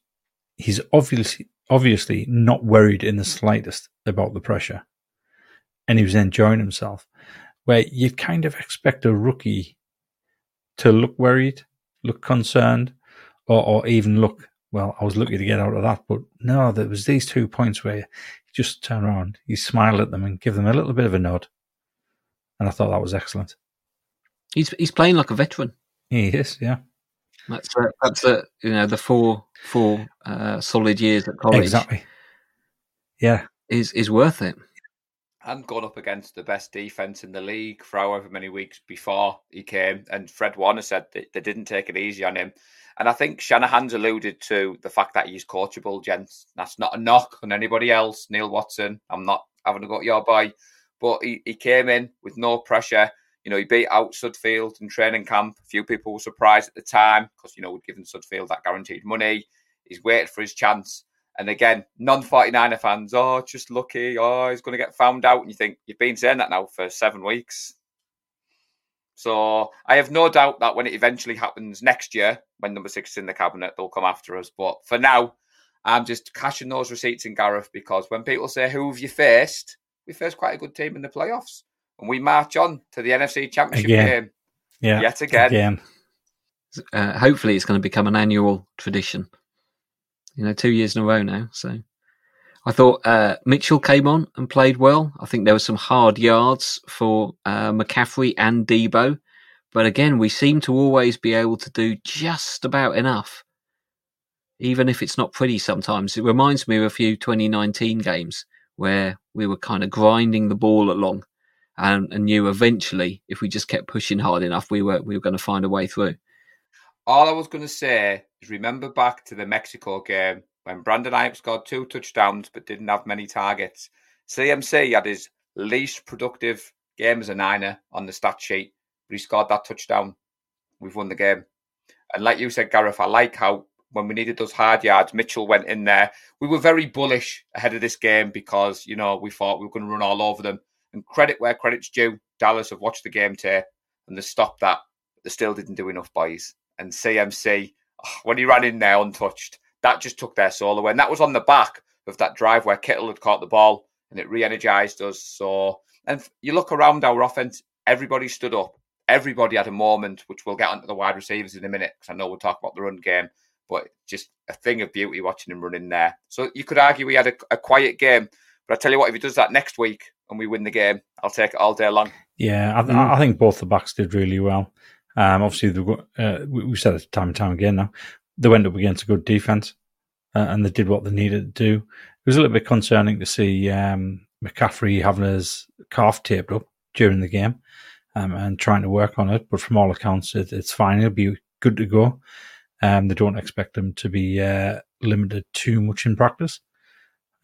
He's obviously obviously not worried in the slightest about the pressure, and he was enjoying himself. Where you'd kind of expect a rookie to look worried, look concerned, or, or even look well, I was lucky to get out of that. But no, there was these two points where he just turned around, he smiled at them and give them a little bit of a nod. And I thought that was excellent. He's he's playing like a veteran. He is, yeah. That's a, that's a, you know the four four uh, solid years at college. Exactly. Yeah, is is worth it. And gone up against the best defense in the league for however many weeks before he came. And Fred Warner said that they didn't take it easy on him. And I think Shanahan's alluded to the fact that he's coachable, gents. That's not a knock on anybody else. Neil Watson, I'm not having to go at your boy, but he, he came in with no pressure. You know, he beat out Sudfeld in training camp. A few people were surprised at the time because, you know, we'd given Sudfeld that guaranteed money. He's waited for his chance. And again, non 49er fans, oh, just lucky. Oh, he's going to get found out. And you think, you've been saying that now for seven weeks. So I have no doubt that when it eventually happens next year, when number six is in the cabinet, they'll come after us. But for now, I'm just cashing those receipts in Gareth because when people say, who have you faced? We faced quite a good team in the playoffs and we march on to the NFC Championship again. game. Yeah, yet again. again. Uh, hopefully, it's going to become an annual tradition. You know, two years in a row now. So, I thought uh, Mitchell came on and played well. I think there were some hard yards for uh, McCaffrey and Deebo, but again, we seem to always be able to do just about enough, even if it's not pretty. Sometimes it reminds me of a few 2019 games where we were kind of grinding the ball along and, and knew eventually if we just kept pushing hard enough, we were we were going to find a way through. All I was going to say is remember back to the Mexico game when Brandon Aiyuk scored two touchdowns but didn't have many targets. CMC had his least productive game as a Niner on the stat sheet, but he scored that touchdown. We've won the game. And like you said, Gareth, I like how when we needed those hard yards, Mitchell went in there. We were very bullish ahead of this game because, you know, we thought we were going to run all over them. And credit where credit's due. Dallas have watched the game tape and they stopped that. They still didn't do enough, boys. And CMC, oh, ah, when he ran in there untouched, that just took their soul away. And that was on the back of that drive where Kittle had caught the ball and it re energized us. So, and you look around our offense, everybody stood up. Everybody had a moment, which we'll get onto the wide receivers in a minute because I know we'll talk about the run game, but just a thing of beauty watching him run in there. So you could argue we had a, a quiet game, but I tell you what, if he does that next week, and we win the game, I'll take it all day long. Yeah, I, mm. I think both the backs did really well. Um, obviously, uh, we said it time and time again now. They went up against a good defense uh, and they did what they needed to do. It was a little bit concerning to see um, McCaffrey having his calf taped up during the game um, and trying to work on it. But from all accounts, it, it's fine. He'll be good to go. Um, they don't expect him to be uh, limited too much in practice.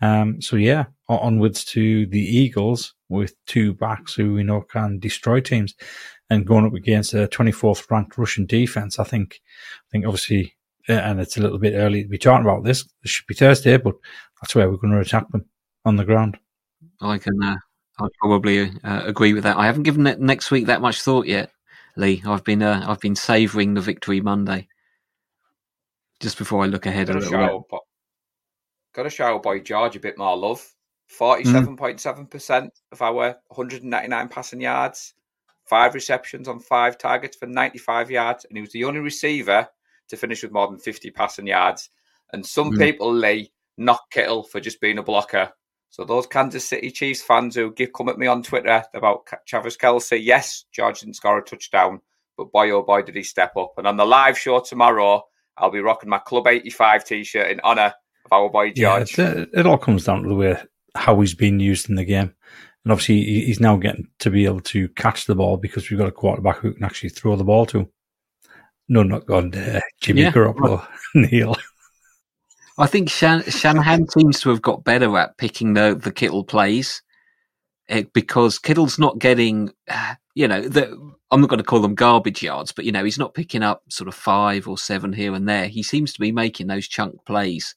Um, so yeah, onwards to the Eagles with two backs who we know can destroy teams, and going up against a 24th ranked rushing defense. I think, I think obviously, uh, and it's a little bit early to be talking about this. It should be Thursday, but that's where we're going to attack them on the ground. I can, uh, I probably uh, agree with that. I haven't given it next week that much thought yet, Lee. I've been, uh, I've been savouring the victory Monday just before I look ahead a little bit. Got to show Boy George a bit more love. Forty-seven point seven percent of our 199 passing yards, five receptions on five targets for 95 yards, and he was the only receiver to finish with more than 50 passing yards. And some mm. people, Lee, knock Kittle for just being a blocker. So those Kansas City Chiefs fans who give come at me on Twitter about Travis Kelce, yes, George didn't score a touchdown, but boy oh boy did he step up. And on the live show tomorrow, I'll be rocking my Club 85 t-shirt in honour of our boy George. Yeah, it, it all comes down to the way how he's being used in the game. And obviously, he's now getting to be able to catch the ball because we've got a quarterback who can actually throw the ball to. No, not gone uh, Jimmy yeah, Garoppolo. Neil. I think Shan- Shanahan seems to have got better at picking the, the Kittle plays uh, because Kittle's not getting, uh, you know, the, I'm not going to call them garbage yards, but, you know, he's not picking up sort of five or seven here and there. He seems to be making those chunk plays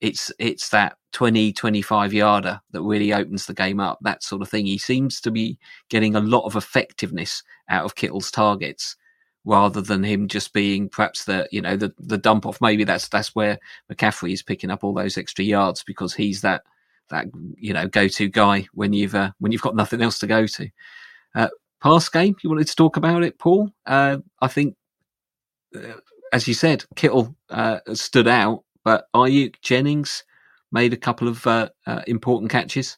it's it's that 20 25 yarder that really opens the game up that sort of thing. He seems to be getting a lot of effectiveness out of Kittle's targets rather than him just being perhaps the you know the the dump off. Maybe that's that's where McCaffrey is picking up all those extra yards because he's that that you know go to guy when you've uh, when you've got nothing else to go to. Uh, pass game you wanted to talk about it Paul? Uh, I think uh, as you said Kittle uh, stood out but Aiyuk Jennings made a couple of uh, uh, important catches.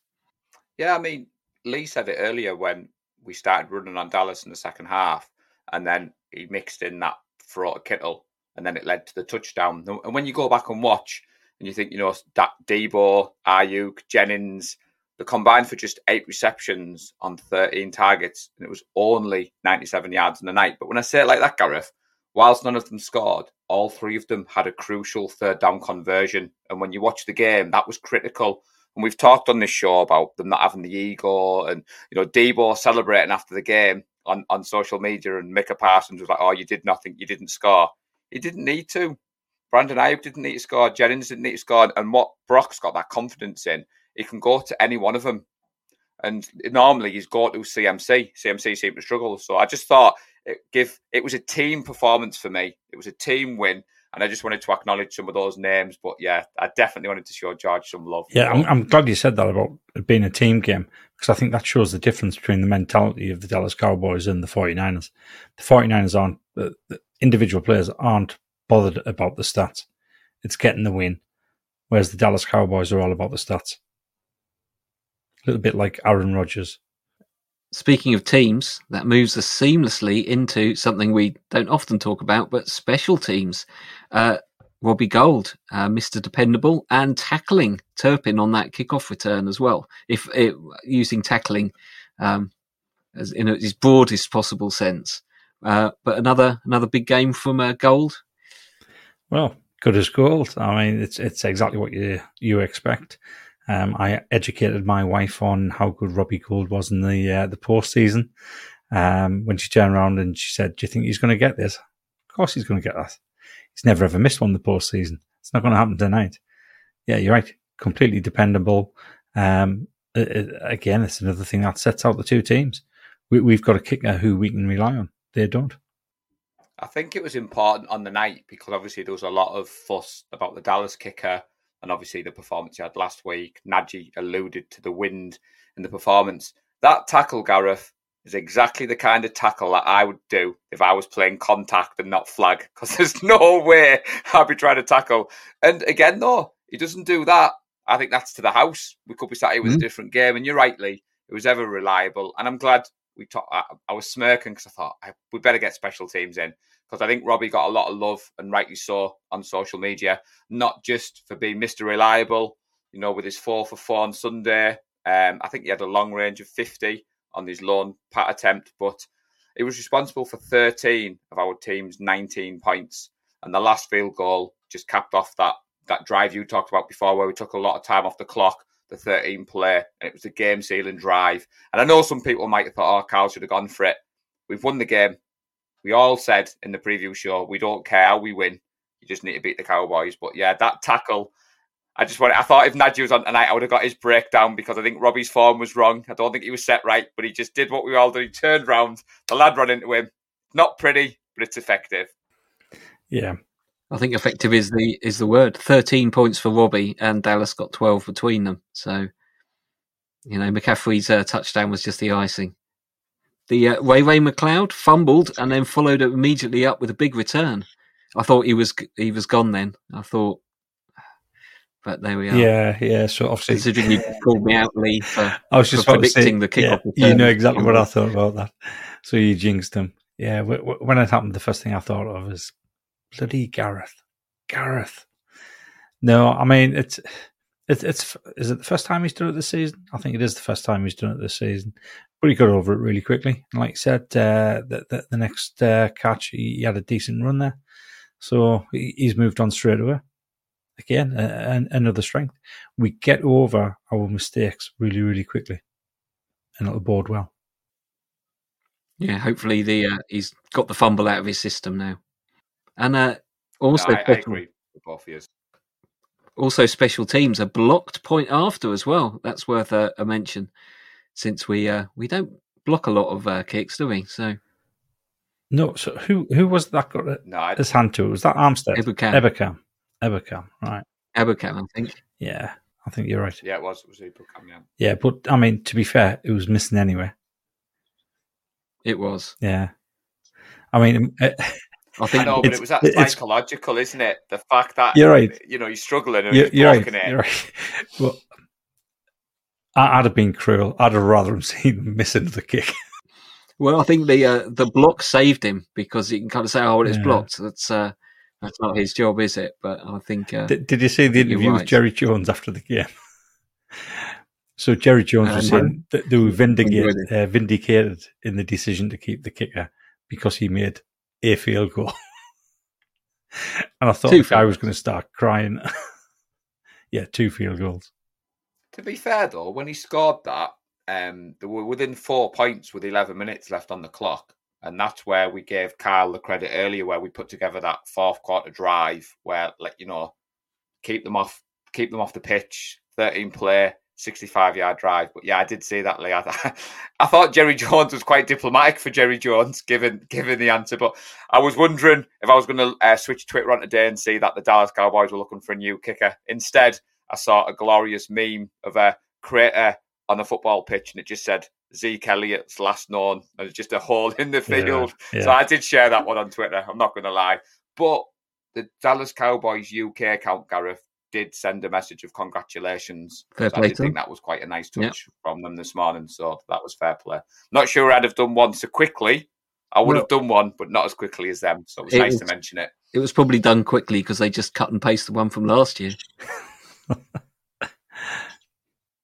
Yeah, I mean, Lee said it earlier when we started running on Dallas in the second half, and then he mixed in that to Kittle, and then it led to the touchdown. And when you go back and watch, and you think, you know, that Deebo, Aiyuk, Jennings, the combined for just eight receptions on 13 targets, and it was only 97 yards in the night. But when I say it like that, Gareth, whilst none of them scored, all three of them had a crucial third down conversion. And when you watch the game, that was critical. And we've talked on this show about them not having the ego and, you know, Deebo celebrating after the game on, on social media and Micah Parsons was like, oh, you did nothing. You didn't score. He didn't need to. Brandon Aiyuk didn't need to score. Jennings didn't need to score. And what Brock's got that confidence in, he can go to any one of them. And normally he's go to CMC. CMC seemed to struggle. So I just thought it give it was a team performance for me. It was a team win, and I just wanted to acknowledge some of those names. But yeah, I definitely wanted to show George some love. Yeah, I'm, I'm glad you said that about being a team game because I think that shows the difference between the mentality of the Dallas Cowboys and the 49ers. The 49ers aren't the, the individual players aren't bothered about the stats. It's getting the win, whereas the Dallas Cowboys are all about the stats. A little bit like Aaron Rodgers Speaking of teams, that moves us seamlessly into something we don't often talk about, but special teams. Uh, Robbie Gould, uh, Mr. Dependable, and tackling Turpin on that kickoff return as well. If it, using tackling um, as in its broadest possible sense, uh, but another another big game from uh, Gould. Well, good as gold. I mean, it's it's exactly what you you expect. Um, I educated my wife on how good Robbie Gould was in the uh, the postseason. Um, when she turned around and she said, "Do you think he's going to get this?" Of course, he's going to get that. He's never ever missed one in the postseason. It's not going to happen tonight. Yeah, you're right. Completely dependable. Um, it, again, it's another thing that sets out the two teams. We, have got a kicker who we can rely on. They don't. I think it was important on the night because obviously there was a lot of fuss about the Dallas kicker and obviously the performance he had last week. Najee alluded to the wind in the performance. That tackle, Gareth, is exactly the kind of tackle that I would do if I was playing contact and not flag, because there's no way I'd be trying to tackle. And again, though, he doesn't do that. I think that's to the house. We could be sat here with mm-hmm. a different game. And you're rightly, it was ever reliable. And I'm glad we talked. I, I was smirking because I thought we better get special teams in because I think Robbie got a lot of love and rightly so on social media, not just for being Mr. Reliable, you know, with his four for four on Sunday. Um, I think he had a long range of 50 on his lone pat attempt, but he was responsible for 13 of our team's 19 points. And the last field goal just capped off that that drive you talked about before, where we took a lot of time off the clock, the 13 play, and it was a game sealing drive. And I know some people might have thought, oh, Carl should have gone for it. We've won the game. We all said in the preview show, we don't care how we win. You just need to beat the Cowboys. But yeah, that tackle, I just want. I thought if Nagy was on tonight, I would have got his breakdown because I think Robbie's form was wrong. I don't think he was set right, but he just did what we all did. He turned round, the lad ran into him. Not pretty, but it's effective. Yeah, I think effective is the is the word. Thirteen points for Robbie, and Dallas got twelve between them. So, you know, McCaffrey's uh, touchdown was just the icing. The uh, Ray Ray McCloud fumbled and then followed immediately up with a big return. I thought he was he was gone then. I thought, but there we are. Yeah, yeah. So obviously, considering you called me out, Lee, for, I was just predicting say, the kickoff. Yeah, you know exactly what I thought about that. So you jinxed him. Yeah, when it happened, the first thing I thought of was bloody Gareth. Gareth. No, I mean it's it's it's is it the first time he's done it this season? I think it is the first time he's done it this season. But he got over it really quickly. And like I said, uh, the, the, the next uh, catch he, he, had a decent run there, so he, he's moved on straight away. Again, uh, another strength. We get over our mistakes really, really quickly, and it'll board well. Yeah, hopefully the uh, he's got the fumble out of his system now. And uh, also, no, I, I, agree with both of you. Also, special teams a blocked point after as well. That's worth a, a mention, since we uh, we don't block a lot of uh, kicks, do we? So no. So who who was that got it, no, I, his hand to? Was that Armstead? Ebukam. Ebukam. Ebukam. Right. Ebukam, I think. Yeah, I think you're right. Yeah, it was. It was Ebukam. Yeah. Yeah, but I mean, to be fair, it was missing anyway. It was. Yeah. I mean, I think I know, but it was that psychological, isn't it? The fact that you're right. You know, he's struggling and you're, he's you're right, it. You're right. Well, I'd have been cruel. I'd have rather him seen him missing the kick. Well, I think the uh, the block saved him because he can kind of say, "Oh, it's yeah. blocked." That's uh, that's not his job, is it? But I think. Uh, did, did, you see the interview right. with Jerry Jones after the game? so Jerry Jones was saying that they were vindicated, uh, vindicated in the decision to keep the kicker because he made a field goal. and I thought I was going to start crying. yeah, two field goals. To be fair, though, when he scored that, um, they were within four points with 11 minutes left on the clock. And that's where we gave Carl the credit earlier, where we put together that fourth quarter drive, where, like, you know, keep them off, keep them off the pitch, 13 play, 65 yard drive. But yeah, I did see that, Lee. I, I, thought Jerry Jones was quite diplomatic for Jerry Jones, given given the answer. But I was wondering if I was going to uh, switch Twitter on today and see that the Dallas Cowboys were looking for a new kicker. Instead, I saw a glorious meme of a crater on a football pitch, and it just said Zeke Elliott's last known, and it's just a hole in the field. Yeah, yeah. So I did share that one on Twitter. I'm not going to lie, but the Dallas Cowboys UK account, Gareth, did send a message of congratulations. Fair play I did think that was quite a nice touch from them this morning. So that was fair play. Not sure I'd have done one so quickly. I would no. have done one, but not as quickly as them. So it was it nice was, to mention it. It was probably done quickly because they just cut and paste the one from last year.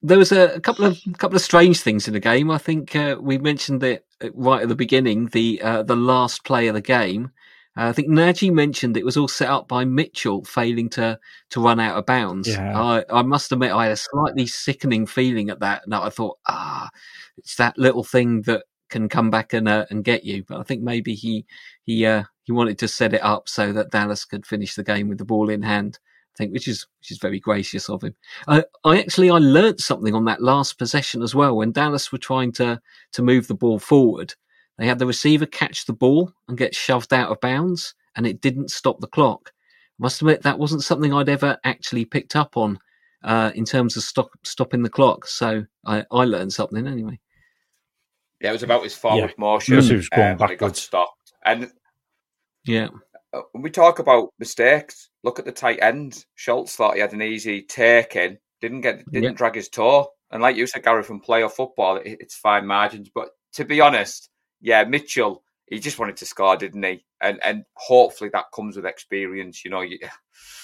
there was a, a, couple of couple of strange things in the game. I think uh, we mentioned it right at the beginning. The uh, the last play of the game uh, I think Naji mentioned it was all set up by Mitchell failing to to run out of bounds. Yeah. I, I must admit, I had a slightly sickening feeling at that. And I thought, ah, it's that little thing that can come back and uh, and get you. But I think maybe he he uh, he wanted to set it up so that Dallas could finish the game with the ball in hand. I think, which is which is very gracious of him. I actually I learnt something on that last possession as well when Dallas were trying to to move the ball forward. They had the receiver catch the ball and get shoved out of bounds, and it didn't stop the clock. I must admit that wasn't something I'd ever actually picked up on uh, in terms of stop, stopping the clock. So I, I learned something anyway. Yeah, it was about his forward yeah. motion. Yes, was going um, backwards. got stopped. And yeah, uh, when we talk about mistakes, look at the tight end. Schultz thought he had an easy take in, didn't get, didn't yeah. drag his toe. And like you said, Gary, from playoff football, it, it's fine margins. But to be honest, yeah, Mitchell, he just wanted to score, didn't he? And and hopefully that comes with experience. You know, you,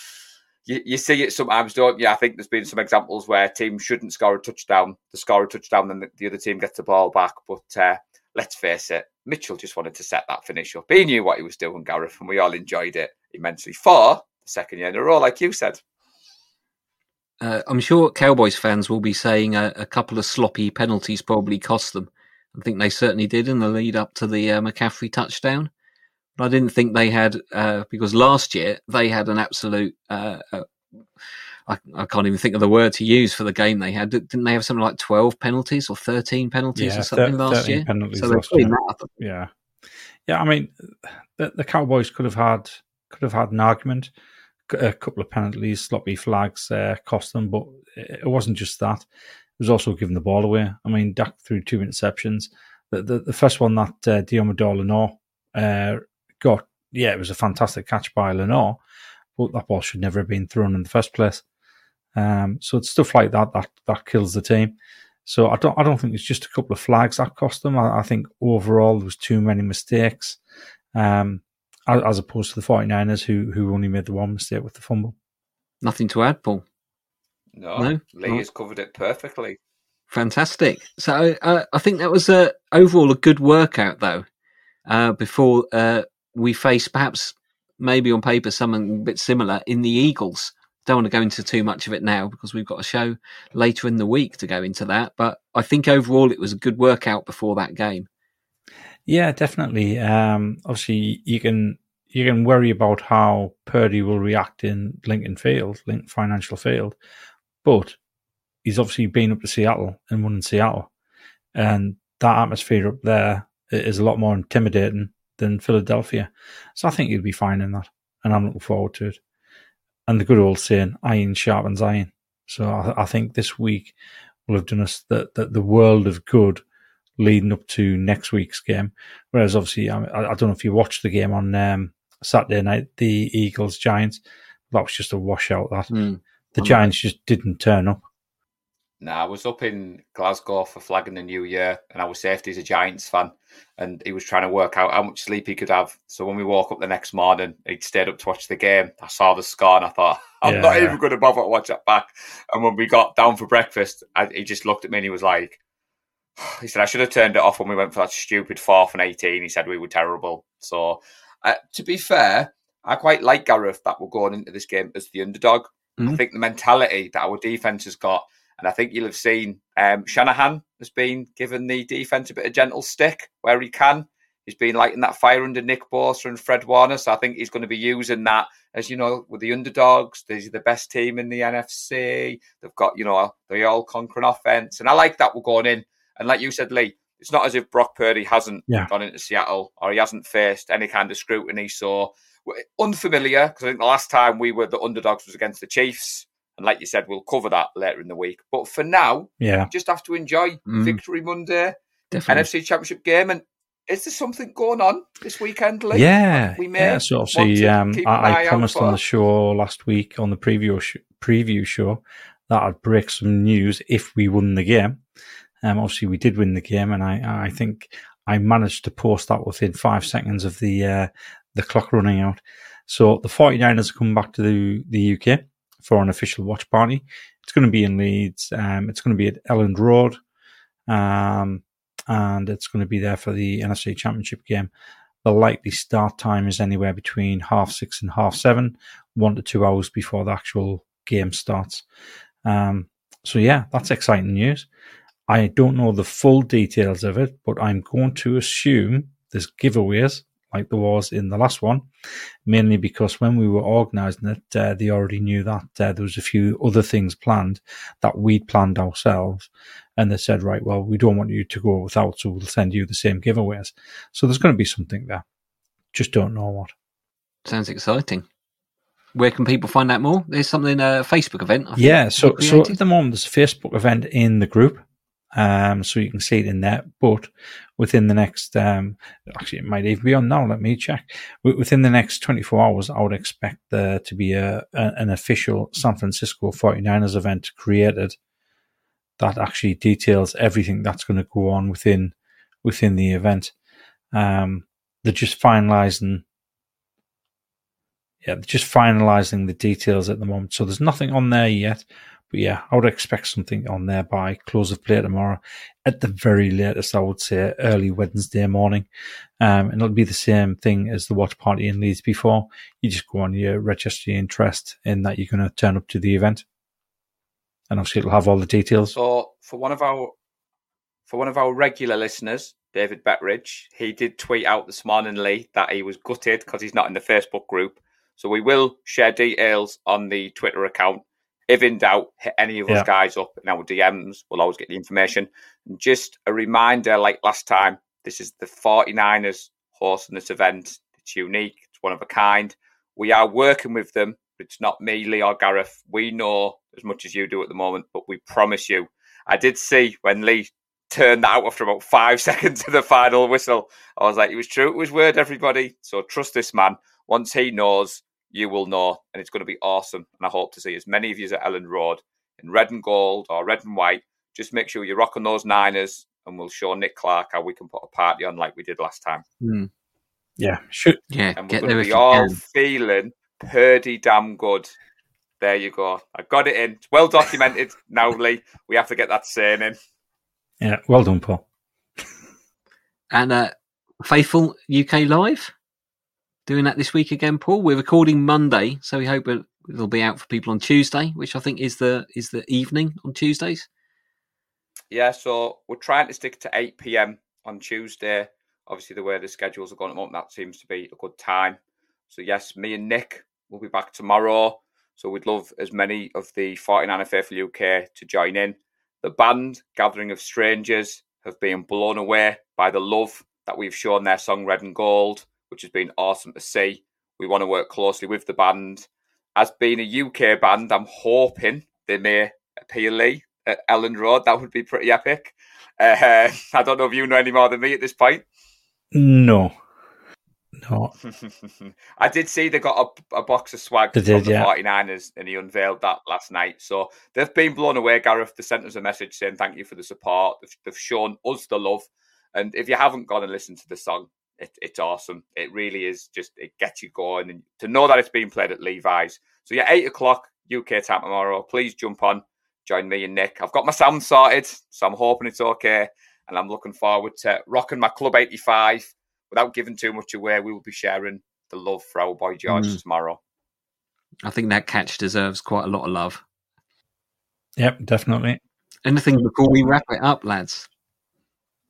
you, you see it sometimes, don't you? I think there's been some examples where teams shouldn't score a touchdown, they score a touchdown, then the, the other team gets the ball back. But uh, let's face it, Mitchell just wanted to set that finish up. He knew what he was doing, Gareth, and we all enjoyed it immensely for the second year in a row, like you said. Uh, I'm sure Cowboys fans will be saying a, a, couple of sloppy penalties probably cost them. I think they certainly did in the lead up to the uh, McCaffrey touchdown. But I didn't think they had, uh, because last year they had an absolute, uh, uh, I, I, can't even think of the word to use for the game they had. Didn't they have something like 12 penalties or 13 penalties yeah, or something last year? So year. That. Yeah. Yeah, I mean, the, the Cowboys could have had could have had an argument a couple of penalties, sloppy flags uh, cost them, but it wasn't just that. It was also giving the ball away. I mean, Dak threw two interceptions. The the, the first one that uh, Deommodore Lenoir uh, got, yeah, it was a fantastic catch by Lenoir, but that ball should never have been thrown in the first place. Um, so it's stuff like that that that kills the team. So I don't I don't think it's just a couple of flags that cost them. I, I think overall there was too many mistakes. Um, as opposed to the 49ers who who only made the one mistake with the fumble. Nothing to add, Paul. No, no? Lee has covered it perfectly. Fantastic. So uh, I think that was uh, overall a good workout, though. Uh, before uh, we face perhaps maybe on paper something a bit similar in the Eagles. Don't want to go into too much of it now because we've got a show later in the week to go into that. But I think overall it was a good workout before that game. Yeah, definitely. Um, obviously, you can you can worry about how Purdy will react in Lincoln Field, Lincoln Financial Field, but he's obviously been up to Seattle and won in Seattle, and that atmosphere up there is a lot more intimidating than Philadelphia. So I think he'll be fine in that, and I'm looking forward to it. And the good old saying, "Iron sharpens iron." So I, I think this week will have done us the, the, the world of good leading up to next week's game. Whereas obviously, I, I don't know if you watched the game on um, Saturday night, the Eagles Giants. That was just a washout. That mm. the Giants just didn't turn up. No, I was up in Glasgow for flagging the new year, and I was safety as a Giants fan, and he was trying to work out how much sleep he could have. So when we woke up the next morning, he'd stayed up to watch the game. I saw the score, and I thought, I'm yeah. not even going to bother to watch that back. And when we got down for breakfast, I, he just looked at me and he was like, he said I should have turned it off when we went for that stupid fourth and eighteen. He said we were terrible. So, uh, to be fair, I quite like Gareth that we're going into this game as the underdog. Mm-hmm. I think the mentality that our defense has got, and I think you'll have seen um, Shanahan has been given the defense a bit of gentle stick where he can. He's been lighting that fire under Nick Bosa and Fred Warner, so I think he's going to be using that as you know with the underdogs. They're the best team in the NFC. They've got you know the all conquering offense, and I like that we're going in and like you said, Lee, it's not as if Brock Purdy hasn't yeah. gone into Seattle or he hasn't faced any kind of scrutiny. So unfamiliar because I think the last time we were the underdogs was against the Chiefs. And like you said, we'll cover that later in the week. But for now, yeah, just have to enjoy mm. Victory Monday, Definitely. NFC Championship game, and is there something going on this weekend, Lee? Yeah, we may. Yeah, so obviously, um, I, I promised on the show last week on the preview sh- preview show that I'd break some news if we won the game. Um, obviously, we did win the game, and I, I think I managed to post that within five seconds of the uh, the clock running out. So the 49ers come back to the, the UK for an official watch party. It's going to be in Leeds. Um, it's going to be at Elland Road. Um, and it's going to be there for the NFC Championship game. The likely start time is anywhere between half six and half seven, one to two hours before the actual game starts. Um, so yeah, that's exciting news. I don't know the full details of it, but I'm going to assume there's giveaways like there was in the last one, mainly because when we were organising it, uh, they already knew that uh, there was a few other things planned that we'd planned ourselves. And they said, right, well, we don't want you to go without, so we'll send you the same giveaways. So there's going to be something there. Just don't know what. Sounds exciting. Where can people find out more? There's something, a uh, Facebook event. yeah, so so at the moment there's a Facebook event in the group. Um, so you can see it in there. But within the next, um, actually, it might even be on now. Let me check. Within the next 24 hours, I would expect there to be a, a an official San Francisco 49ers event created that actually details everything that's going to go on within within the event. Um, they're just finalizing. Yeah, just finalizing the details at the moment. So there's nothing on there yet, but yeah, I would expect something on there by close of play tomorrow. At the very latest, I would say early Wednesday morning. Um, and it'll be the same thing as the watch party in Leeds before. You just go on, you register your interest in that you're going to turn up to the event. and obviously it'll have all the details. So for one of our for one of our regular listeners, David Betteridge, he did tweet out this morning, Lee, that he was gutted because he's not in the Facebook group. So we will share details on the Twitter account. If in doubt, hit any of Yeah. us guys up in our DMs. We'll always get the information. And just a reminder, like last time, this is the 49ers horse in this event. It's unique. It's one of a kind. We are working with them. It's not me, Lee, or Gareth. We know as much as you do at the moment, but we promise you. I did see when Lee turned that out after about five seconds of the final whistle. I was like, it was true. It was word, everybody. So trust this man. Once he knows, you will know. And it's going to be awesome. And I hope to see as many of you as at Elland Road in red and gold or red and white. Just make sure you're rocking those Niners and we'll show Nick Clark how we can put a party on like we did last time. Yeah, should Yeah, And we're get going there to be you all can. feeling pretty damn good. There you go. I got it in. It's well documented now, Lee. We have to get that saying in. yeah. Well done, Paul. And uh, Faithful UK Live, doing that this week again, Paul. We're recording Monday, so we hope it, it'll be out for people on Tuesday, which I think is the is the evening on Tuesdays. Yeah, so we're trying to stick to 8 p.m. on Tuesday. Obviously, the way the schedules are going at the moment, that seems to be a good time. So, yes, me and Nick will be back tomorrow. So, we'd love as many of the 49 Faithful UK to join in. The band, Gathering of Strangers, have been blown away by the love that we've shown their song Red and Gold, which has been awesome to see. We want to work closely with the band. As being a UK band, I'm hoping they may appear Lee at Elland Road. That would be pretty epic. Uh, I don't know if you know any more than me at this point. No, no. I did see they got a, a box of swag They from did, the yeah. 49ers and he unveiled that last night. So they've been blown away, Gareth. They sent us a message saying thank you for the support. They've, they've shown us the love. And if you haven't gone and listened to the song, it, it's awesome. It really is just, it gets you going. And to know that it's being played at Levi's. So yeah, 8 o'clock UK time tomorrow. Please jump on, join me and Nick. I've got my sound sorted, so I'm hoping it's okay. And I'm looking forward to rocking my Club 85 without giving too much away. We will be sharing the love for our boy George Mm. tomorrow. I think that catch deserves quite a lot of love. Yep, definitely. Anything before we wrap it up, lads?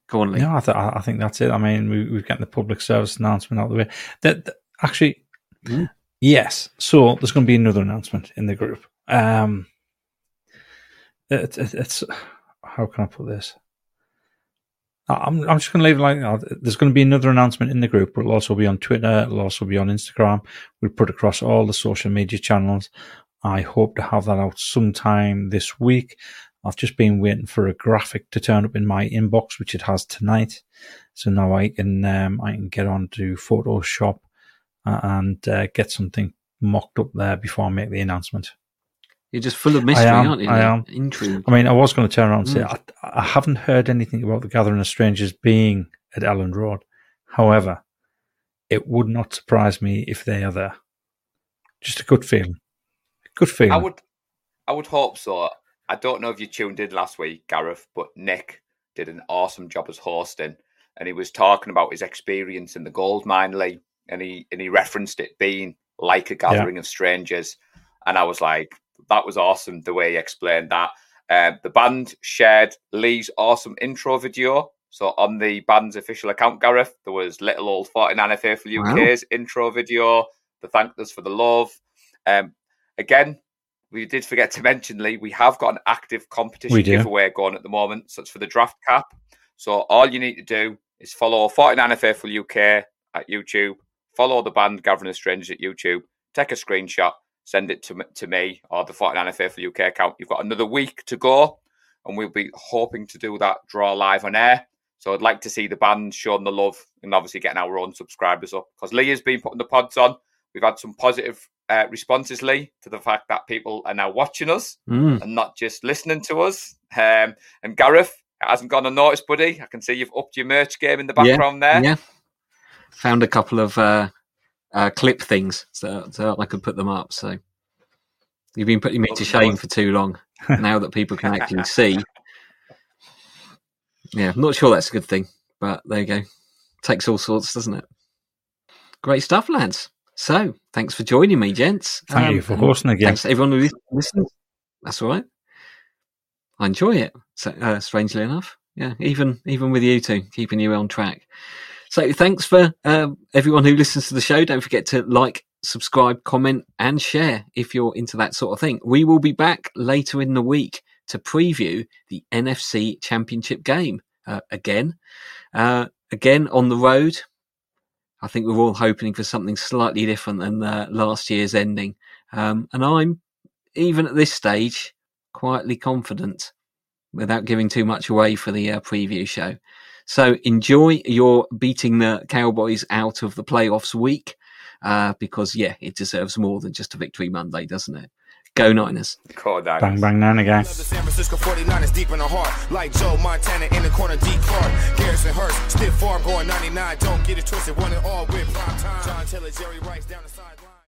Go. No, I, th- I I think that's it. I mean, we, we've gotten the public service announcement out of the way. That, that- actually, Mm. yes. So there's going to be another announcement in the group. Um, it, it, it's how can I put this? I- I'm I'm just going to leave it like that. There's going to be another announcement in the group. It'll also be on Twitter. It'll also be on Instagram. We'll put it across all the social media channels. I hope to have that out sometime this week. I've just been waiting for a graphic to turn up in my inbox, which it has tonight. So now I can um, I can get on to Photoshop uh, and uh, get something mocked up there before I make the announcement. You're just full of mystery, am, aren't you? I am. Intrigue. I mean, I was going to turn around and say Mm. I, I haven't heard anything about the Gathering of Strangers being at Elland Road. However, it would not surprise me if they are there. Just a good feeling. Good feeling. I would, I would hope so. I don't know if you tuned in last week, Gareth, but Nick did an awesome job as hosting, and he was talking about his experience in the gold mine, Lee, and he and he referenced it being like a gathering of strangers, and I was like, that was awesome the way he explained that. Um, the band shared Lee's awesome intro video. So on the band's official account, Gareth, there was little old 49 Faithful Wow. UK's intro video. They thanked us for the love. Um, again, we did forget to mention, Lee, we have got an active competition giveaway going at the moment. So it's for the draft cap. So all you need to do is follow 49 Faithful UK at YouTube, follow the band Gathering of Strangers at YouTube, take a screenshot, send it to, to me or the 49 Faithful UK account. You've got another week to go, and we'll be hoping to do that draw live on air. So I'd like to see the band showing the love and obviously getting our own subscribers up because Lee has been putting the pods on. We've had some positive uh, responses, Lee, to the fact that people are now watching us Mm. and not just listening to us. Um, and Gareth, it hasn't gone unnoticed, buddy. I can see you've upped your merch game in the Yeah, background there. Yeah. Found a couple of uh, uh, clip things so, so I could put them up. So you've been putting me to shame for too long. now that people can actually see. Yeah, I'm not sure that's a good thing, but there you go. Takes all sorts, doesn't it? Great stuff, lads. So, thanks for joining me, gents. Thank Um, you for hosting again. Thanks to everyone who listens. That's all right. I enjoy it. So, uh, strangely enough, yeah, even even with you two keeping you on track. So thanks for uh, everyone who listens to the show. Don't forget to like, subscribe, comment, and share if you're into that sort of thing. We will be back later in the week to preview the NFC Championship game uh, again. Uh, again on the road. I think we're all hoping for something slightly different than uh, last year's ending. Um, and I'm, even at this stage, quietly confident without giving too much away for the uh, preview show. So enjoy your beating the Cowboys out of the playoffs week, uh, because yeah, it deserves more than just a victory Monday, doesn't it? Go Niners. Go Niners. Bang bang nana guy. The San Francisco 49ers deep in the heart. Like Joe Montana in the corner, D. Clark. Garrison Hearst, stiff farm going 99. Don't get it twisted, one and all with prime time. John Taylor, Jerry Rice down the side.